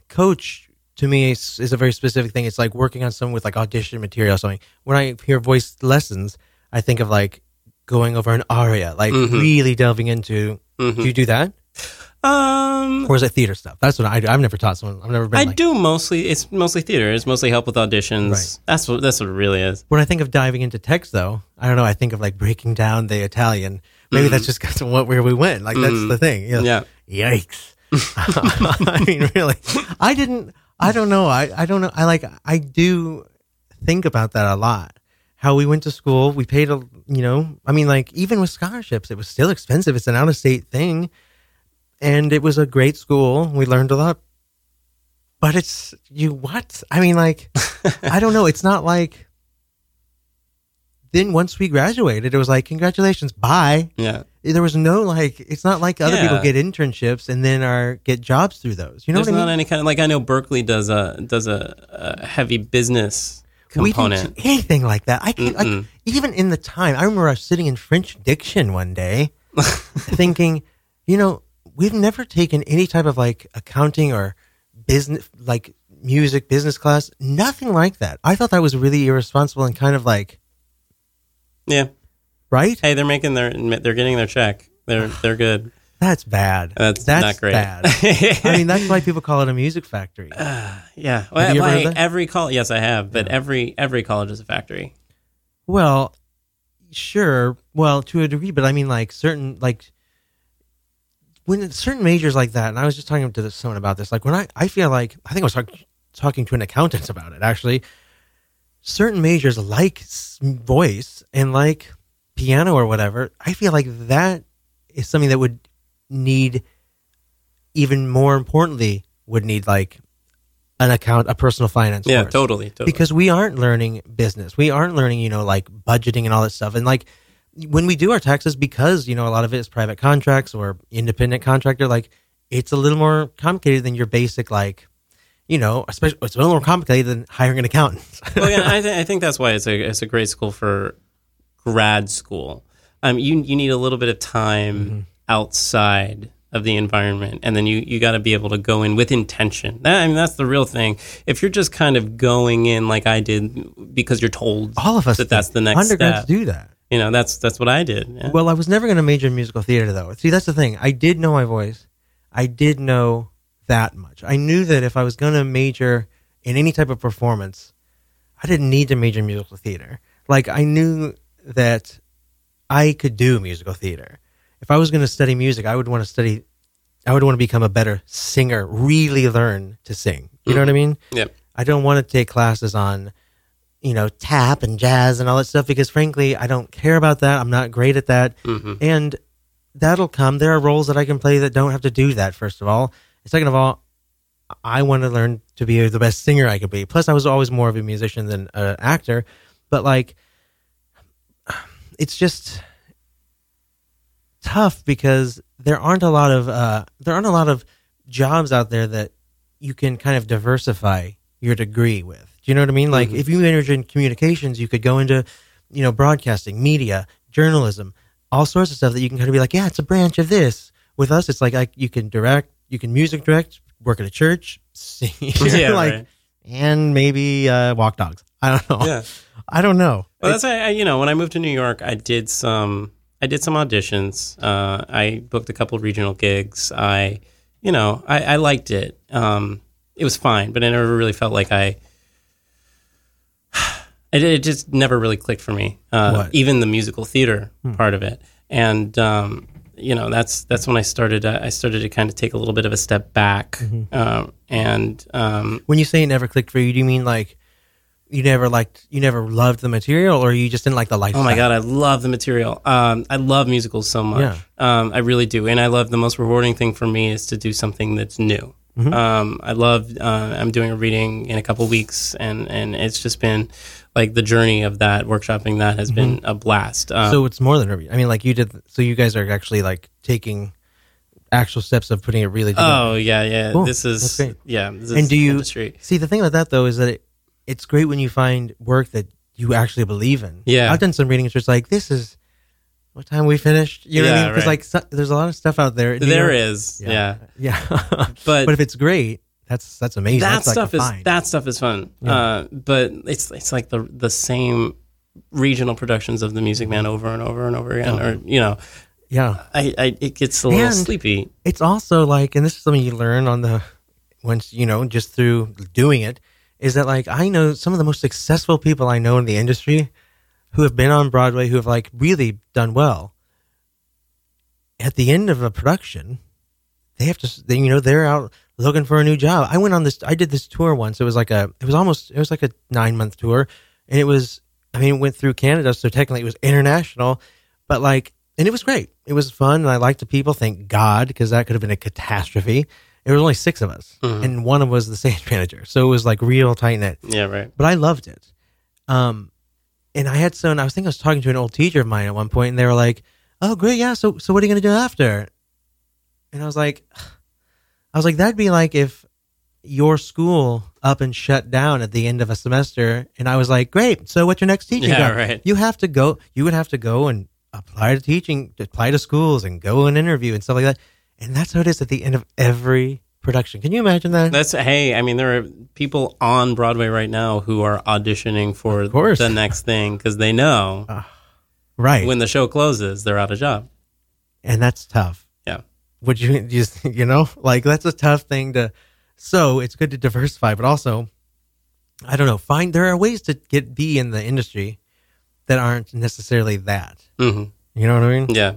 coach, to me is, is a very specific thing. It's like working on something with like audition material or something. When I hear voice lessons, I think of like going over an aria, like Mhm. really delving into. Mhm. Do you do that, Um, or is it theater stuff? That's what I do. I've never taught someone. I've never been. I like, do mostly. It's mostly theater. It's mostly help with auditions. Right. That's what that's what it really is. When I think of diving into text, though, I don't know. I think of like breaking down the Italian. Maybe that's Mhm. just because of what where we went. Like that's Mhm. the thing. you know. Yeah. Yikes. I mean, really, I didn't. I don't know. I I don't know. I like. I do think about that a lot. How we went to school, we paid a. You know, I mean, like even with scholarships, it was still expensive. It's an out of state thing, and it was a great school. We learned a lot. But it's you what? I mean, like, I don't know. It's not like. Then once we graduated, it was like congratulations, bye. Yeah. There was no like. It's not like other people get internships and then are get jobs through those. You know There's what I not mean? any kind of like I know Berklee does a does a, a heavy business component. We didn't do anything like that. I can't, like even in the time. I remember I was sitting in French diction one day, thinking, you know, we've never taken any type of like accounting or business, like music business class. Nothing like that. I thought that was really irresponsible and kind of like, yeah. Right. Hey, they're making their they're getting their check. They're they're good. that's bad. That's, That's not great. bad. I mean, that's why people call it a music factory. yeah. You ever Well, every college. Yes, I have. But every every college is a factory. Well, sure. Well, to a degree, but I mean, like certain like when certain majors like that. And I was just talking to someone about this. Like when I, I feel like I think I was talk, talking to an accountant about it actually. Certain majors like voice and like piano or whatever. I feel like that is something that would need even more importantly would need like an account a personal finance Yeah, totally, totally. because we aren't learning business we aren't learning you know like budgeting and all that stuff and like when we do our taxes because you know a lot of it is private contracts or independent contractor like it's a little more complicated than your basic like you know especially it's a little more complicated than hiring an accountant well, yeah, I, th- I think that's why it's a it's a great school for grad school. Um, you you need a little bit of time Mm-hmm. outside of the environment, and then you you got to be able to go in with intention. That, I mean, that's the real thing. If you're just kind of going in like I did because you're told all of us that that's the next undergrads step, do that you know, that's that's what I did. yeah. Well, I was never going to major in musical theater, though. See, that's the thing. I did know my voice. I did know that much. I knew that if I was going to major in any type of performance, I didn't need to major in musical theater. Like, I knew that I could do musical theater. If I was going to study music, I would want to study, I would want to become a better singer, really learn to sing. You know mm-hmm. what I mean? Yeah. I don't want to take classes on, you know, tap and jazz and all that stuff because frankly, I don't care about that. I'm not great at that. Mhm. And that'll come. There are roles that I can play that don't have to do that, first of all. Second of all, I want to learn to be the best singer I could be. Plus, I was always more of a musician than an actor. But like, it's just tough because there aren't a lot of uh, there aren't a lot of jobs out there that you can kind of diversify your degree with. Do you know what I mean? Like Mhm. if you majored in communications, you could go into you know broadcasting, media, journalism, all sorts of stuff that you can kind of be like, yeah, it's a branch of this. With us, it's like I, you can direct, you can music direct, work at a church, sing, Yeah, like, right. and maybe uh, walk dogs. I don't know. Yeah. I don't know. Well, that's why I, you know when I moved to New York, I did some I did some auditions. Uh, I booked a couple regional gigs. I, you know, I, I liked it. Um, it was fine, but I never really felt like I. It, it just never really clicked for me. Uh, even the musical theater Hmm. part of it, and um, you know that's that's when I started. Uh, I started to kind of take a little bit of a step back, Mhm. um, and um, When you say it never clicked for you, do you mean like you never liked, you never loved the material, or you just didn't like the lifestyle? Oh my god, I love the material. Um, I love musicals so much. Yeah. Um, I really do, and I love the most rewarding thing for me is to do something that's new. Mhm. Um, I love. Uh, I'm doing a reading in a couple weeks, and and it's just been like the journey of that workshopping that has been a blast. Um, so it's more than a. I mean, like you did. So you guys are actually like taking actual steps of putting it really. together. Oh, yeah, yeah. Cool. This is- yeah, this and is do you industry. see the thing about that though is that it, it's great when you find work that you actually believe in. Yeah. I've done some readings where it's like this is. What time we finished? You know what I Yeah, mean? Because right. like so, there's a lot of stuff out there. There know- is, yeah. yeah. But- but if it's great, that's that's amazing. that That's stuff a is find. that stuff is fun. Yeah. Uh, but it's it's like the the same regional productions of the Music Man over and over and over again, or you know, Yeah. I, I it gets a little And sleepy. It's also like, and this is something you learn on the once you know just through doing it, is that like I know some of the most successful people I know in the industry who have been on Broadway who have like really done well. At the end of a production, they have to, they, you know, they're out looking for a new job. I went on this, I did this tour once. It was like a, it was almost, it was like a nine month tour, and it was, I mean, it went through Canada, so technically it was international, but like, and it was great. It was fun, and I liked the people. Thank God, because that could have been a catastrophe. There was only six of us, Mhm. and one of was the stage manager, so it was like real tight knit. Yeah, right. But I loved it. Um, and I had someone. I was thinking I was talking to an old teacher of mine at one point, and they were like, "Oh, great, yeah. So, so what are you going to do after?" And I was like, I was like, that'd be like if your school up and shut down at the end of a semester, and I was like, great. So, what's your next teaching Yeah, job? right. You have to go. You would have to go and apply to teaching, apply to schools, and go and interview and stuff like that. And that's how it is at the end of every production. Can you imagine that? That's hey, I mean, there are people on Broadway right now who are auditioning for the next thing because they know, ah, right, when the show closes, they're out of job. and that's tough. Would you just you know like that's a tough thing to. So it's good to diversify, but also, I don't know. Find there are ways to get be in the industry that aren't necessarily that. hmm You know what I mean? Yeah.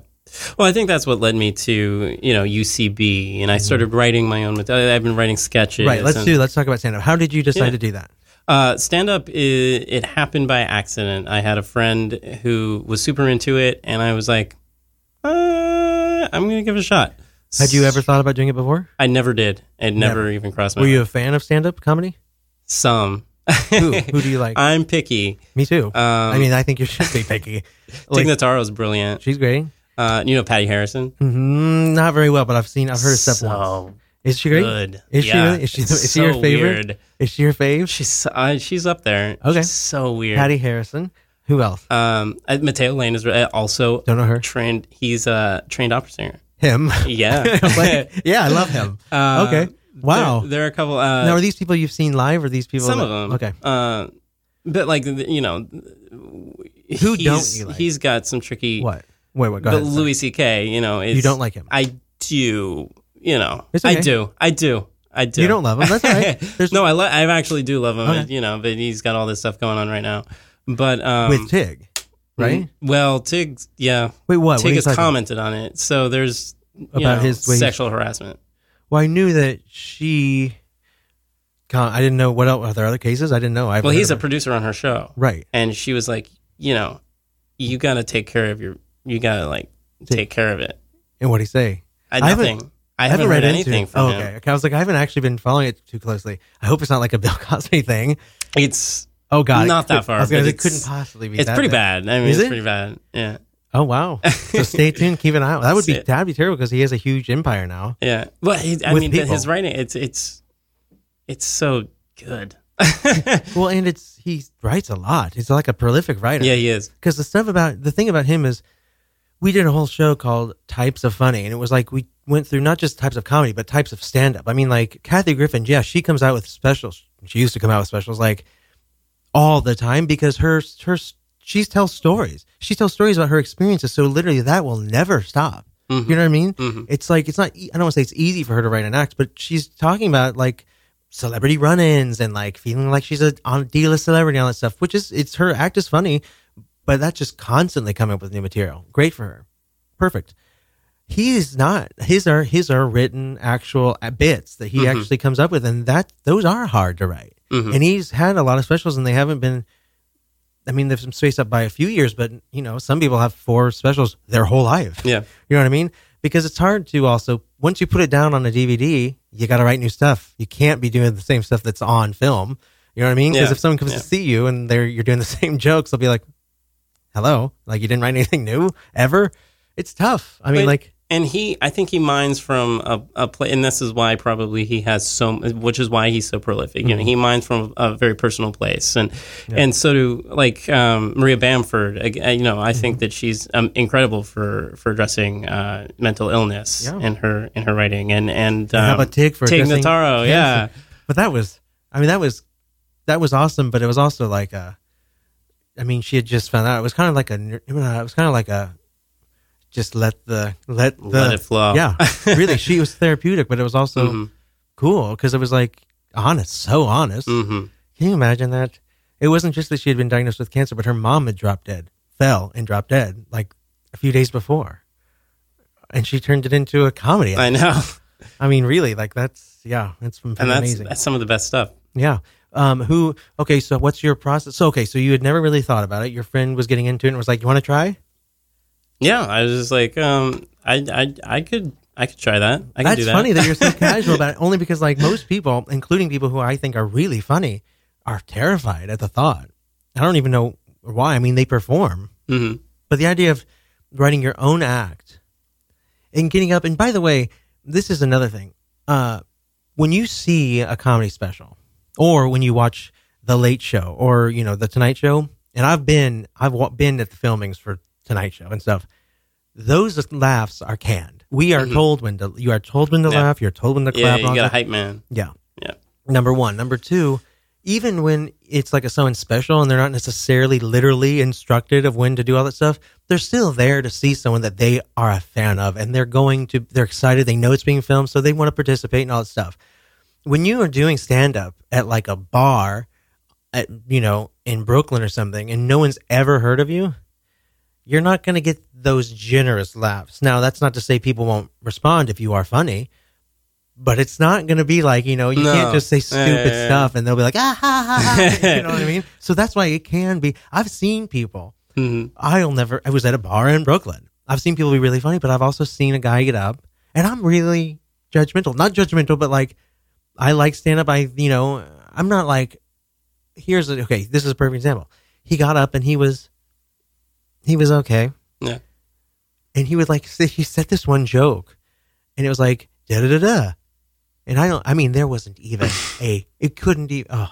Well, I think that's what led me to you know UCB, and I started writing my own. I've been writing sketches. Mm-hmm. Right. Let's and- do. Let's talk about stand up. How did you decide Yeah. to do that? Uh, stand up, it, it happened by accident. I had a friend who was super into it, and I was like, uh, I'm going to give it a shot. Had you ever thought about doing it before? I never did. It never, Never. even crossed my Were mind. you a fan of stand up comedy? Some. Who? Who do you like? I'm picky. Me too. Um, I mean, I think you should be picky. Tig Notaro's brilliant. She's great. Uh, you know Patti Harrison? Mm, not very well, but I've seen, I've heard stuff So once. Is she great? good. Is she? Yeah, Really? Is she? it's Is she your so favorite? weird. Is she your fave? She's uh, she's up there. Okay. She's so weird. Patti Harrison. Who else? Um, uh, Matteo Lane is uh, also Don't know her. trained. He's a trained opera singer. Him. Yeah. Like, yeah, I love him. Uh, okay. Wow. There, there are a couple. Uh, now, are these people you've seen live, or these people? some that- of them. Okay. Uh, but like you know, Who he's, don't you like? He's got some tricky. What? Wait, what? Go but ahead. Louis C.K. You know, is, You don't like him? I do. You know, It's I do. I do. I do. You don't love him. That's right. There's- no, I lo- I actually do love him. Okay. You know, but he's got all this stuff going on right now. But um, With Tig, right? mm, Well, Tig, yeah. Wait, what? What Tig you has talking about? commented on it. So there's About know, his sexual harassment. Well, I knew that she. I didn't know what else. Are there other cases? I didn't know. I've Well, he's a producer on her show, Right. And she was like, you know, you got to take care of your, you got to like take care of it. And what would he say? I, haven't- nothing. I haven't, read into anything from oh, him. okay. okay. I was like, I haven't actually been following it too closely. I hope it's not like a Bill Cosby thing. It's Oh God, not that far. I was gonna but say, it couldn't possibly be. It's pretty bad. bad. I mean, Is it's it? pretty bad. Yeah. Oh wow! So stay tuned. Keep an eye out. That would be that'd be terrible because he has a huge empire now. Yeah. Well, he, I mean, but his writing, it's it's it's so good. well, and it's he writes a lot. He's like a prolific writer. Yeah, he is. Because the stuff about the thing about him is, we did a whole show called Types of Funny, and it was like we went through not just types of comedy, but types of stand up. I mean, like Kathy Griffin, yeah, she comes out with specials. She used to come out with specials like all the time because her her she tells stories. She tells stories about her experiences. So literally, that will never stop. Mhm. You know what I mean? Mhm. It's like it's not. I don't want to say it's easy for her to write an act, but she's talking about like celebrity run-ins and like feeling like she's a on D-list celebrity and all that stuff. Which is it's her act is funny, but that's just constantly coming up with new material. Great for her. Perfect. He's not. His are his are written actual uh, bits that he Mhm. actually comes up with, and that those are hard to write. Mhm. and he's had a lot of specials, and they haven't been. I mean, they've been spaced up by a few years, but you know, some people have four specials their whole life. Yeah. you know what I mean? Because it's hard to also once you put it down on a DVD, you got to write new stuff. You can't be doing the same stuff that's on film. You know what I mean? Because Yeah. if someone comes Yeah. to see you and they're you're doing the same jokes, they'll be like, "Hello, like you didn't write anything new ever." It's tough. I mean, But- like and he, I think he mines from a, a play, and this is why probably he has so, which is why he's so prolific. You know, Mhm. he mines from a very personal place, and and so do like um, Maria Bamford. uh, You know, I Mm-hmm. think that she's um, incredible for for addressing uh, mental illness Yeah. in her in her writing, and and um, how about Tig for Tig Notaro? Yeah. But that was, I mean, that was, that was awesome. But it was also like a, I mean, she had just found out. It was kind of like a, it was kind of like a, just let the let the Let it flow. Yeah, really, she was therapeutic, but it was also Mhm. cool because it was like honest, so honest. Mhm. Can you imagine that? It wasn't just that she had been diagnosed with cancer, but her mom had dropped dead, fell and dropped dead like a few days before, and she turned it into a comedy. I know. I mean, really, like that's yeah, that's and that's amazing. that's some of the best stuff. Yeah. Um. Who? Okay. So, what's your process? So, okay. So, you had never really thought about it. Your friend was getting into it and was like, "You want to try?" Yeah, I was just like, um, I I I could I could try that. I could That's do that. funny that you're so casual about it. Only because, like most people, including people who I think are really funny, are terrified at the thought. I don't even know why. I mean, they perform, Mhm. but the idea of writing your own act and getting up. And by the way, this is another thing. Uh, when you see a comedy special, or when you watch The Late Show, or you know The Tonight Show, and I've been I've been at the filmings for Tonight Show and stuff. Those laughs are canned. We are Mhm. told when to you are told when to Yeah. laugh. You're told when to clap. Yeah, you got a hype man. Yeah. Yeah. Number one. Number two, even when it's like a someone special and they're not necessarily literally instructed of when to do all that stuff, they're still there to see someone that they are a fan of and they're going to, they're excited. They know it's being filmed, so they want to participate and all that stuff. When you are doing stand up at like a bar, at, you know, in Brooklyn or something, and no one's ever heard of you, you're not going to get those generous laughs. Now, that's not to say people won't respond if you are funny, but it's not going to be like, you know, you No. can't just say stupid yeah, yeah. stuff and they'll be like, ah, ha, ha, ha. you know what I mean? So that's why it can be. I've seen people, Mhm. I'll never, I was at a bar in Brooklyn. I've seen people be really funny, but I've also seen a guy get up and I'm really judgmental. Not judgmental, but like, I like stand up. I, you know, I'm not like, here's a, okay, this is a perfect example. He got up and he was, he was okay. Yeah. And he would like, say, he said this one joke and it was like, da da da da. And I don't, I mean, there wasn't even a, it couldn't even, oh.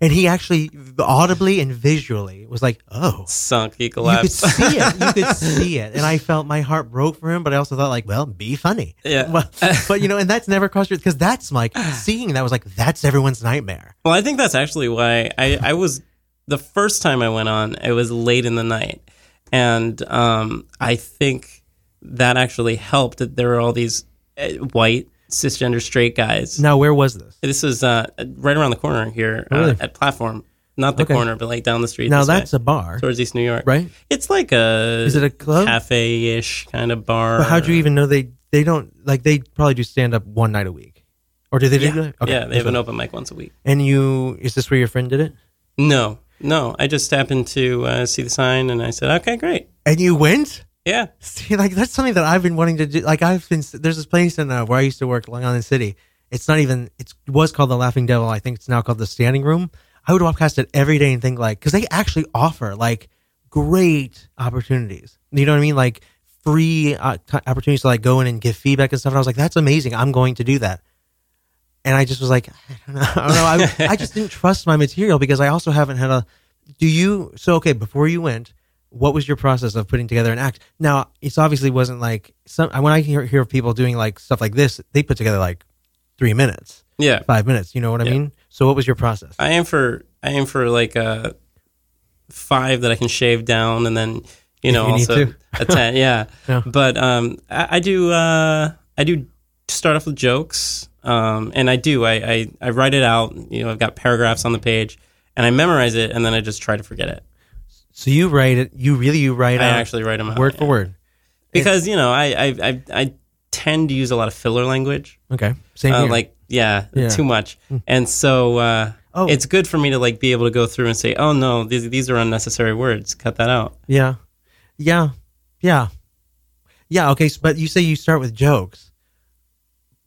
and he actually audibly and visually was like, oh. Sunk, he collapsed." You could see it. You could see it. And I felt my heart broke for him, but I also thought, like, well, be funny. Yeah. Well, but, you know, and that's never crossed your, because that's like, seeing that was like, that's everyone's nightmare. Well, I think that's actually why I, I was the first time I went on. It was late in the night, and um, I think that actually helped. That there were all these uh, white cisgender straight guys. Now, where was this? This is uh, right around the corner here Oh, uh, at Platform. Not the Okay. corner, but like down the street. Now, this way, that's a bar. towards East New York, Right? It's like a Is it a club? cafe-ish kind of bar. But how'd you even know they, they don't, like, they probably do stand up one night a week? Or do they do Yeah, that? Okay. yeah, they have an open mic once a week. And you, is this where your friend did it? No, no, I just happened to uh, see the sign and I said, okay, great. And you went? Yeah. See, like that's something that I've been wanting to do. Like I've been there's this place in uh, where I used to work, Long Island City. It's not even it was called the Laughing Devil. I think it's now called the Standing Room. I would walk past it every day and think like because they actually offer like great opportunities. You know what I mean? Like free uh, t- opportunities to like go in and give feedback and stuff. And I was like, that's amazing. I'm going to do that. And I just was like, I don't know. I, don't know. I, I just didn't trust my material because I also haven't had a. Do you? So okay, before you went, what was your process of putting together an act? Now, it's obviously wasn't like some. When I hear, hear of people doing like stuff like this, they put together like three minutes, Yeah. five minutes. You know what I Yeah. mean? So, what was your process? I aim for I aim for like a five that I can shave down, and then you know you also a ten. Yeah. Yeah. But um, I, I do uh, I do start off with jokes, um, and I do I, I I write it out. You know, I've got paragraphs on the page, and I memorize it, and then I just try to forget it So you write it. You really you write I actually write 'em out, word yeah. for word. because you know I I I, I tend to use a lot of filler language. Okay, same Uh, here. like yeah, Yeah. too much, and so uh, Oh. it's good for me to like be able to go through and say, oh no, these these are unnecessary words. Cut that out. Yeah. Yeah. Yeah. Yeah. Okay. So, but you say you start with jokes,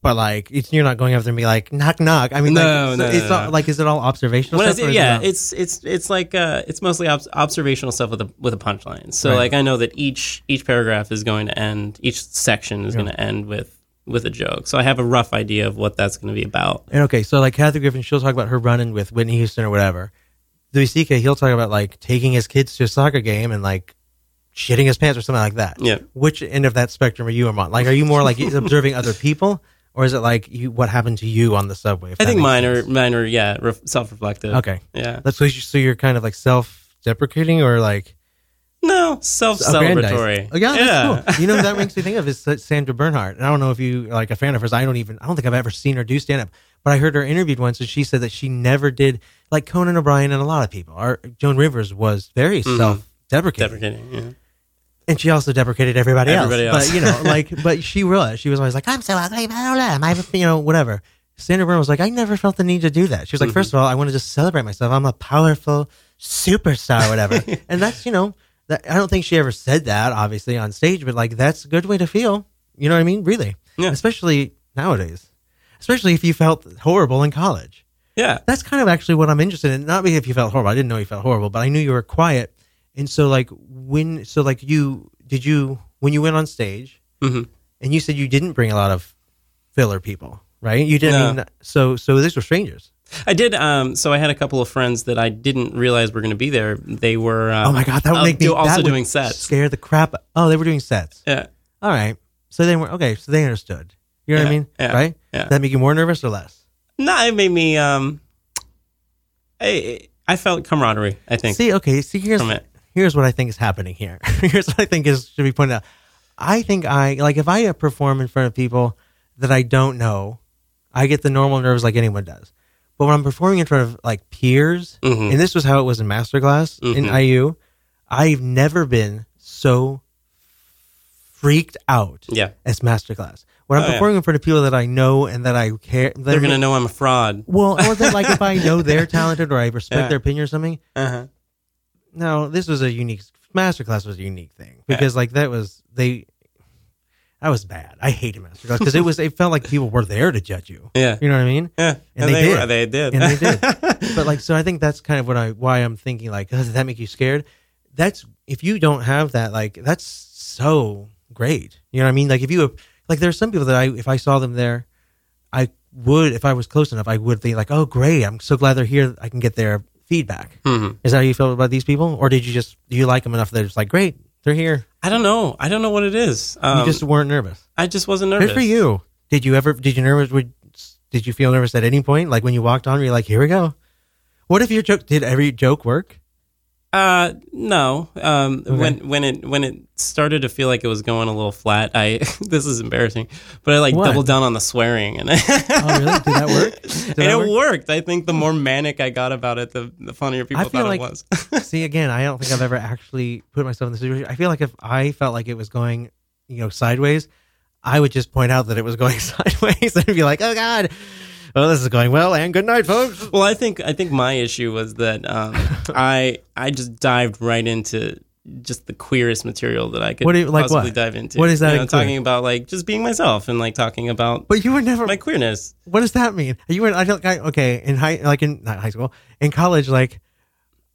but like it's, you're not going up there and be like knock knock. I mean, No, like, no, it's no, all, like is it all observational I stuff? is yeah, it it's it's it's like uh, it's mostly obs- observational stuff with a with a punchline. So Right. like I know that each each paragraph is going to end, each section is Yeah. going to end with with a joke. So I have a rough idea of what that's going to be about. And okay, so like Kathy Griffin, she'll talk about her running with Whitney Houston or whatever. Louis C.K. He'll talk about like taking his kids to a soccer game and like shitting his pants or something like that. Yeah. Which end of that spectrum are you on? Like, are you more like observing other people, or is it like you what happened to you on the subway? I think mine are mine are yeah ref- self reflective. Okay. Yeah. That's so, you, so you're kind of like self deprecating or like No, self celebratory. Oh, yeah, that's cool. You know, what that makes me think of is Sandra Bernhard. And I don't know if you are like a fan of hers. I don't even, I don't think I've ever seen her do stand up, but I heard her interviewed once and she said that she never did, like Conan O'Brien and a lot of people, or Joan Rivers was very Mhm. self deprecating. Deprecating. Yeah. And she also deprecated everybody, Everybody else. else. But, you know, like, but she was, she was always like, I'm so ugly, blah, blah, blah. I'm, you know, whatever. Sandra Bernhard was like, I never felt the need to do that. She was like, Mhm. first of all, I want to just celebrate myself. I'm a powerful superstar, whatever. and that's, you know, that, I don't think she ever said that, obviously, on stage, but like, that's a good way to feel. You know what I mean? Really. Yeah. Especially nowadays. Especially if you felt horrible in college. Yeah. That's kind of actually what I'm interested in. Not if you felt horrible. I didn't know you felt horrible, but I knew you were quiet. And so, like, when, so like, you, did you, when you went on stage, Mhm. and you said you didn't bring a lot of filler people, right? You didn't No. mean, so, so these were strangers. I did. Um, so I had a couple of friends that I didn't realize were going to be there. They were. Uh, oh my God, that would uh, make me, also doing sets. Scare the crap. Oh, they were doing sets. Yeah. All right. So they were, okay. So they understood. You know what I mean? yeah, Right? yeah. Did that make you more nervous or less? No, it made me. Um, I I felt camaraderie. I think. See, okay, see here's. Here's what I think is happening here. here's what I think is should be pointed out. I think I like if I perform in front of people that I don't know, I get the normal nerves like anyone does. But when I'm performing in front of like peers, Mhm. and this was how it was in masterclass in Mhm. IU, I've never been so freaked out Yeah. as masterclass. When I'm Oh, yeah. performing in front of people that I know and that I care, that They're gonna know I'm a fraud. Well, or that like if I know they're talented or I respect Yeah. their opinion or something. Uh-huh. No, this was a unique masterclass was a unique thing because like that was they. That was bad. I hated masterclass because it was. It felt like people were there to judge you. Yeah. you know what I mean. Yeah. and, And they, they did. were- they did. and they did. but like, so I think that's kind of what I why I'm thinking like, oh, does that make you scared? That's if you don't have that, like, that's so great. You know what I mean? Like, if you like, there's some people that I if I saw them there, I would if I was close enough, I would think like, oh, great, I'm so glad they're here. I can get their feedback. Mhm. Is that how you feel about these people, or did you just do you like them enough that it's like, great, they're here? I don't know. I don't know what it is. Um, you just weren't nervous. I just wasn't nervous. Good for you. Did you ever? Did you nervous? Would did you feel nervous at any point? Like when you walked on, were you're like, here we go. What if your joke did every joke work? Uh, no. Um, Okay. when when it when it started to feel like it was going a little flat, I this is embarrassing, but I like What? doubled down on the swearing, and Oh, really? Did that work? Did and that it work? worked. I think the more manic I got about it, the the funnier people I thought like it was. see again. I don't think I've ever actually put myself in the situation. I feel like if I felt like it was going, you know, sideways, I would just point out that it was going sideways and be like, "Oh God, well, this is going well." And good night, folks. Well, I think I think my issue was that um, I I just dived right into just the queerest material that I could What you- like possibly what? dive into. What is that You know, talking about like just being myself and like talking about But you were never my queerness. What does that mean? You were I don't I, okay in high like in not high school in college like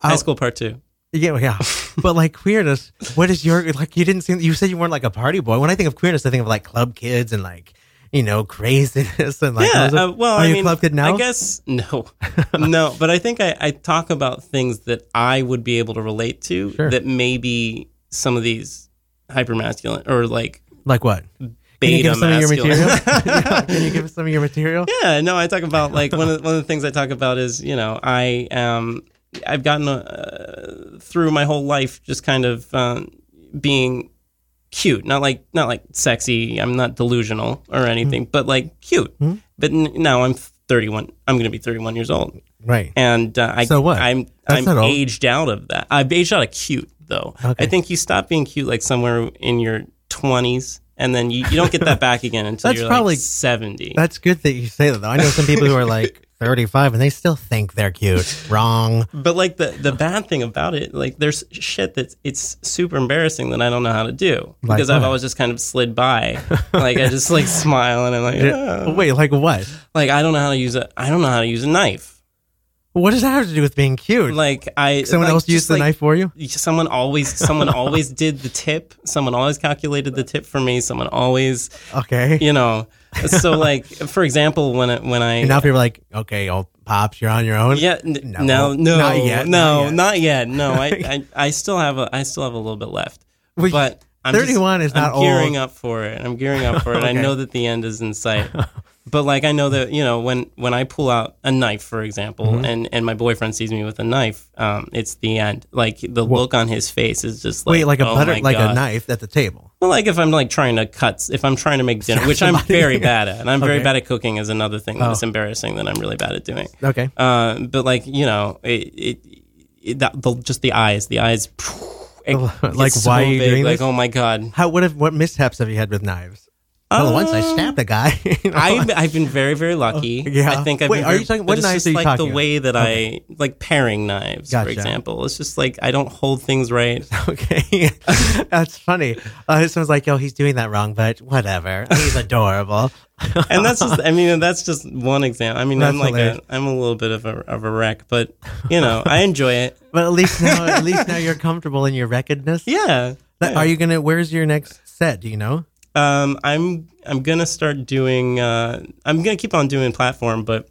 High I'll- school part two. Yeah, yeah. but like queerness, what is your like? You didn't seem. You said you weren't like a party boy. When I think of queerness, I think of like club kids and like you know craziness and like. yeah, uh, well, are I you mean, club kid now? I guess no, no. But I think I, I talk about things that I would be able to relate to Sure. that maybe some of these hypermasculine or like Like what? Can you give some of your material? Yeah, Can you give us some of your material? Yeah, no, I talk about like one of the, one of the things I talk about is you know I am I've gotten uh, through my whole life just kind of um, being cute, not like not like sexy. I'm not delusional or anything, but like cute. Mhm. But n- now I'm 31. I'm going to be 31 years old, Right. and uh, I So what? I'm That's I'm not old. aged out of that. I've aged out of cute though. Okay. I think you stop being cute like somewhere in your 20s. And then you, you don't get that back again until That's you're probably- like 70. That's good that you say that though. I know some people who are like 35 and they still think they're cute. Wrong. But like the the bad thing about it, like there's shit that it's super embarrassing that I don't know how to do Like because I've always just kind of slid by. like I just like smile and I'm like, Yeah. "Ah." Wait, like what? like I don't know how to use a I don't know how to use a knife. What does that have to do with being cute? Like I Someone like, else used the like- knife for you? Someone always someone always did the tip. Someone always calculated the tip for me. Someone always Okay. you know. So like for example when I, when I And now people are like, okay, old pops, you're on your own. Yeah, n- No. no, no, Not yet, no, not not yet. yet. No, I, I, I still have a, I still have a little bit left, but I'm just- 31 is not I'm gearing old. up for it. I'm gearing up for it. I know that the end is in sight, but like I know that you know when when I pull out a knife, for example, Mhm. and and my boyfriend sees me with a knife, um, it's the end. Like the look on his face is just like Wait, like a oh butter, like God. a knife at the table. Well, like if I'm like trying to cut, if I'm trying to make dinner, which I'm very bad at, and I'm very bad at cooking is another thing that's Oh. embarrassing that I'm really bad at doing. Okay. Uh, but like you know, it, it, it that, the, just the eyes, the eyes. it like, why so are you big, doing Like this? oh my god, How? What? Have, what mishaps have you had with knives? Well, once I stabbed a guy. you know? I've I've been very very lucky. Oh, yeah. I think I've Wait, been are very, you talking- what knives are you like talking the way that I like paring knives, Gotcha. for example. It's just like I don't hold things right. okay, that's funny. Uh, someone's like, "Yo, he's doing that wrong," but whatever. He's adorable. and that's just I mean that's just one example. I mean I'm like a I'm a little bit of a of a wreck, but you know I enjoy it. But at least now, at least now you're comfortable in your wreckedness. Yeah. That- Are you gonna? Where's your next set? Do you know? Um, I'm I'm gonna start doing. Uh, I'm gonna keep on doing platform, but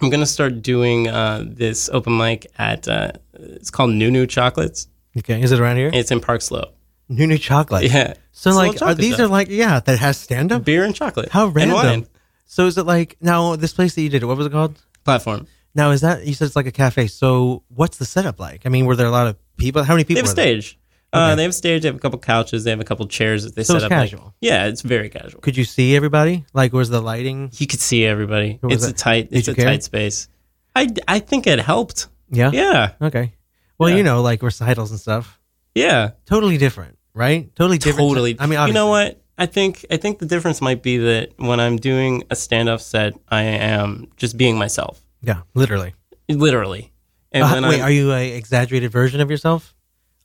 I'm gonna start doing uh, this open mic at. Uh, it's called Nunu Chocolates. Okay, is it around here? It's in Park Slope. New chocolate. Yeah. So It's a like, little are chocolate these shop. are like, yeah, that has stand up beer and chocolate. How And random. wine. So is it like now this place that you did it? What was it called? Platform. Now is that you said it's like a cafe? So what's the setup like? I mean, were there a lot of people? How many They people? have a were there? stage. Uh, Okay. they have a stage. They have a couple couches. They have a couple chairs that they So set it's up. like- casual. yeah, it's very casual. Could you see everybody? Like, was the lighting? You could see everybody. It's a tight. Did It's a care? tight space. I I think it helped. Yeah. Yeah. Okay. Well, Yeah. you know, like recitals and stuff. Yeah. Totally different, right? Totally different. Totally. I mean, you know what? I think I think the difference might be that when I'm doing a stand-up set, I am just being myself, Yeah, literally. literally. And Uh, when wait, I'm, are you an exaggerated version of yourself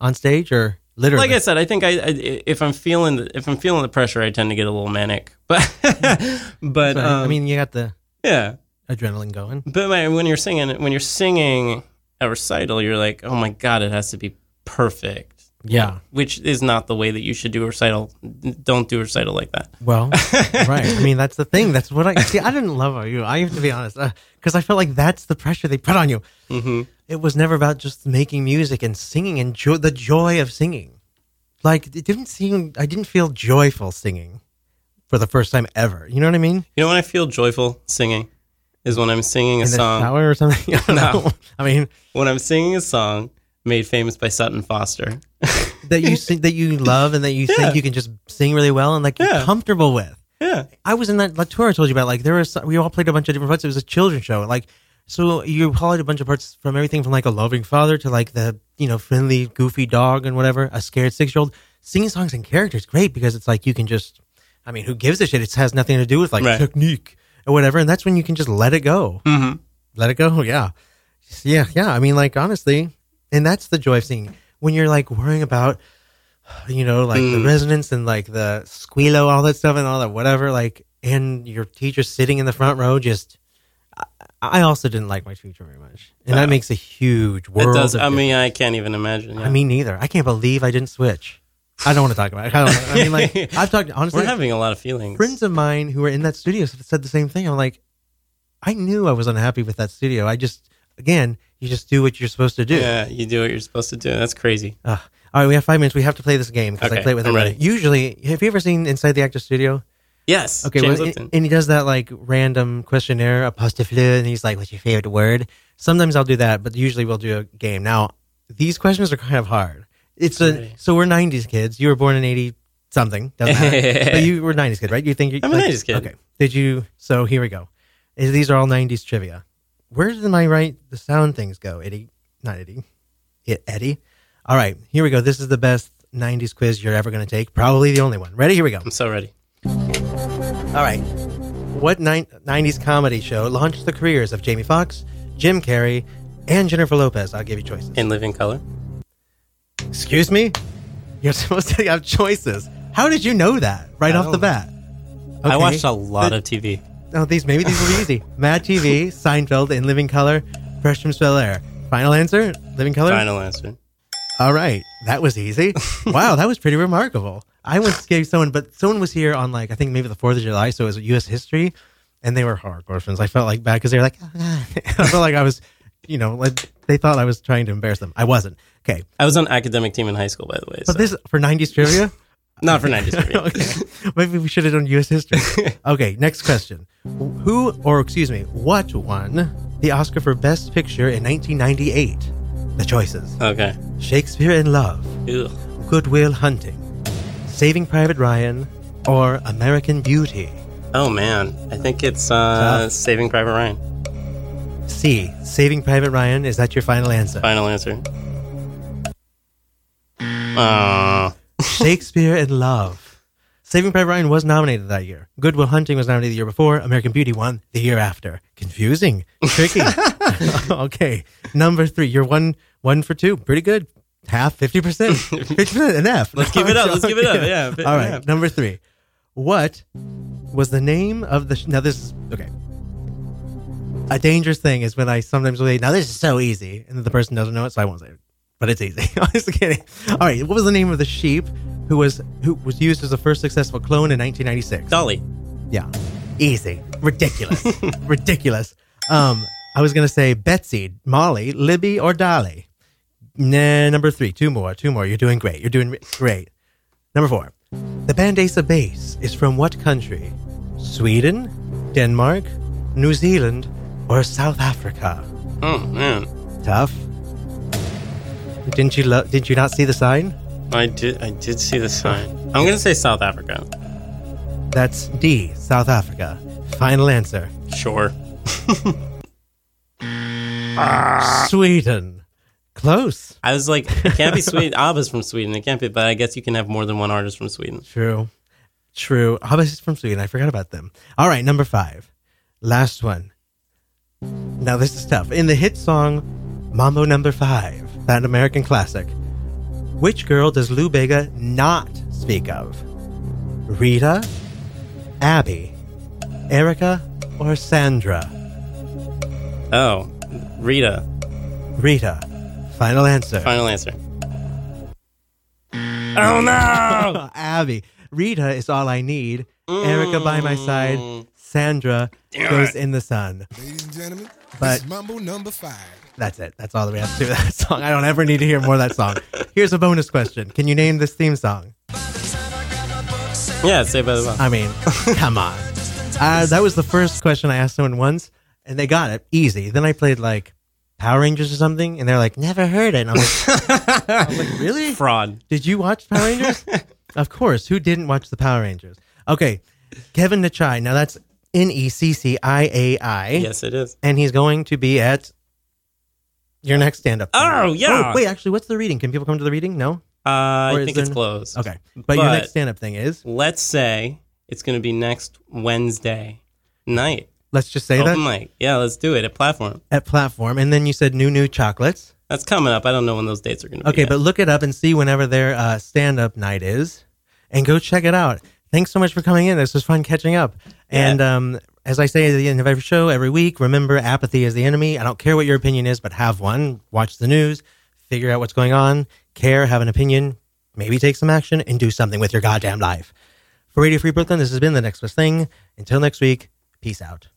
on stage or literally? like I said, I think I, I if I'm feeling the, if I'm feeling the pressure, I tend to get a little manic. But but So, um, I mean, you got the yeah. adrenaline going. But when when you're singing when you're singing a recital, you're like, oh my god, it has to be perfect. Yeah. Which is not the way that you should do a recital. Don't do a recital like that. Well, right. I mean, that's the thing. That's what I see. I didn't love you. I have to be honest, because I felt like that's the pressure they put on you. Mm-hmm. It was never about just making music and singing and jo- the joy of singing. Like it didn't seem. I didn't feel joyful singing for the first time ever. You know what I mean? You know when I feel joyful singing is when I'm singing a In the song. or something. I No. know. I mean, when I'm singing a song made famous by Sutton Foster. that you sing, that you love, and that you Yeah. think you can just sing really well and like you're Yeah. comfortable with. Yeah. I was in that, that tour I told you about. Like there was, we all played a bunch of different parts. It was a children's show. Like so, you played a bunch of parts from everything from like a loving father to like the you know friendly, goofy dog and whatever. A scared six year old singing songs and characters great because it's like you can just. I mean, who gives a shit? It has nothing to do with like Right. technique or whatever, and that's when you can just let it go. Mm-hmm. Let it go. Yeah, yeah, yeah. I mean, like honestly, and that's the joy of singing when you're like worrying about you know, like the Mm. resonance and like the squillo, all that stuff and all that, whatever. Like, and your teacher sitting in the front row, just. I- I also didn't like my teacher very much, and that Uh, makes a huge It world. does. of I mean. I can't even imagine. Yeah. I mean, neither. I can't believe I didn't switch. I don't want to talk about it. I, I mean, like I've talked honestly. we're having a lot of feelings. friends of mine who were in that studio said the same thing. I'm like, I knew I was unhappy with that studio. I just, again, you just do what you're supposed to do. Yeah, you do what you're supposed to do. That's crazy. Uh, all right, we have five minutes. We have to play this game because I play it with I'm everybody. ready. Usually, have you ever seen Inside the Actor Studio? Yes. Okay, James well, Lipton. and he does that like random questionnaire, apostrophe, and he's like, "What's your favorite word?" Sometimes I'll do that, but usually we'll do a game. Now, these questions are kind of hard. It's a so we're '90s kids. You were born in '80 something, doesn't matter. but you were '90s kid, right? You think you, I'm a 90s kid. Okay, did you? So here we go. These are all '90s trivia. Where did my right the sound things go, Eddie? Not Eddie. It, Eddie. All right, here we go. This is the best '90s quiz you're ever going to take. Probably the only one. Ready? Here we go. I'm so ready. All right. What nine, 90s comedy show launched the careers of Jamie Foxx, Jim Carrey, and Jennifer Lopez? I'll give you choices. In Living Color. Excuse me? You're supposed to have choices. How did you know that right I off the don't- bat? I Okay. watched a lot of TV. Oh, these maybe these will be easy. Mad TV, Seinfeld, In Living Color, Fresh from Bel Air. Final answer? Living Color? Final answer. All right. That was easy. wow, that was pretty remarkable. I once gave someone, but someone was here on like, I think maybe the 4th of July, so it was U.S. history, and they were hardcore fans. I felt like bad because they were like, oh, I felt like I was, you know, like they thought I was trying to embarrass them. I wasn't. Okay. I was on academic team in high school, by the way. But so- this for 90s trivia? Not for 90s trivia. okay. Maybe we should have done U.S. history. Okay, next question. Who, or excuse me, what won the Oscar for Best Picture in 1998? The choices Okay. Shakespeare in Love, Ugh. Good Will Hunting, Saving Private Ryan, or American Beauty? Oh man, I think it's uh, Tough. Saving Private Ryan. C. Saving Private Ryan. Is that your final answer? Final answer. Uh, Shakespeare in Love. Saving Private Ryan was nominated that year. Good Will Hunting was nominated the year before. American Beauty won the year after. Confusing, tricky. okay, number three. You're one one for two. Pretty good. Half, fifty percent, fifty percent, an F. Let's give it up, let's give it up, yeah, All right, yeah. number three. What was the name of the? Sh- now this is okay. A dangerous thing is when I sometimes say, "Now this is so easy," and the person doesn't know it, so I won't say it. But it's easy. I'm just kidding. All right, what was the name of the sheep who was who was used as the first successful clone in 1996? Dolly. Yeah, easy, ridiculous, ridiculous. Um, I was gonna say Betsy, Molly, Libby, or Dolly. Nah, number three, two more, two more. You're doing great. You're doing great. Number four, the band Ace of Base is from what country? Sweden, Denmark, New Zealand, or South Africa? Oh man, Tough. Didn't you lo- did you not see the sign? I did. I did see the sign. I'm gonna say South Africa. That's D, South Africa. Final answer. Sure. Sweden. Close. I was like, it can't be Sweden. Abba's from Sweden. It can't be, but I guess you can have more than one artist from Sweden. True. True. How is from Sweden? I forgot about them. All right, number five. Last one. Now this is tough. In the hit song Mambo Number Five, that American classic, which girl does Lou Bega not speak of? Rita, Abby, Erica, or Sandra? Oh, Rita. Rita. Final answer. Final answer. Oh no! Abby. Rita is all I need. Erica by my mm. side. Sandra Damn goes it. in the sun. Ladies and gentlemen, But- this is Mambo number five. That's it. That's all that we have to do with that song. I don't ever need to hear more of that song. Here's a bonus question. Can you name this theme song? Yeah, Saved by the Bell. I mean, come on. Uh, that was the first question I asked someone once, and they got it easy. Then I played like Power Rangers or something, and they're like, never heard it. And I'm like, I was like really? Fraud. Did you watch Power Rangers? of course. Who didn't watch the Power Rangers? Okay. Kevin Necciai. Now that's N E C C I A I. Yes, it is. And he's going to be at your next stand up. Oh, yeah. wait, actually, what's the reading? Can people come to the reading? No? Uh, Or I is think there it's n- closed. Okay. But, your next stand up thing is? Let's say it's going to be next Wednesday night. Let's just say Open that mic. Yeah, let's do it at Platform. at Platform. And then you said new, new chocolates. That's coming up. I don't know when those dates are going to be. Okay, yet. but look it up and see whenever their uh, stand up night is and go check it out. Thanks so much for coming in. This was fun catching up. And um, as I say at the end of every show, every week, remember apathy is the enemy. I don't care what your opinion is, but have one. Watch the news, figure out what's going on, care, have an opinion, maybe take some action, and do something with your goddamn life. For Radio Free Brooklyn, this has been The Next Best Thing. Until next week, peace out.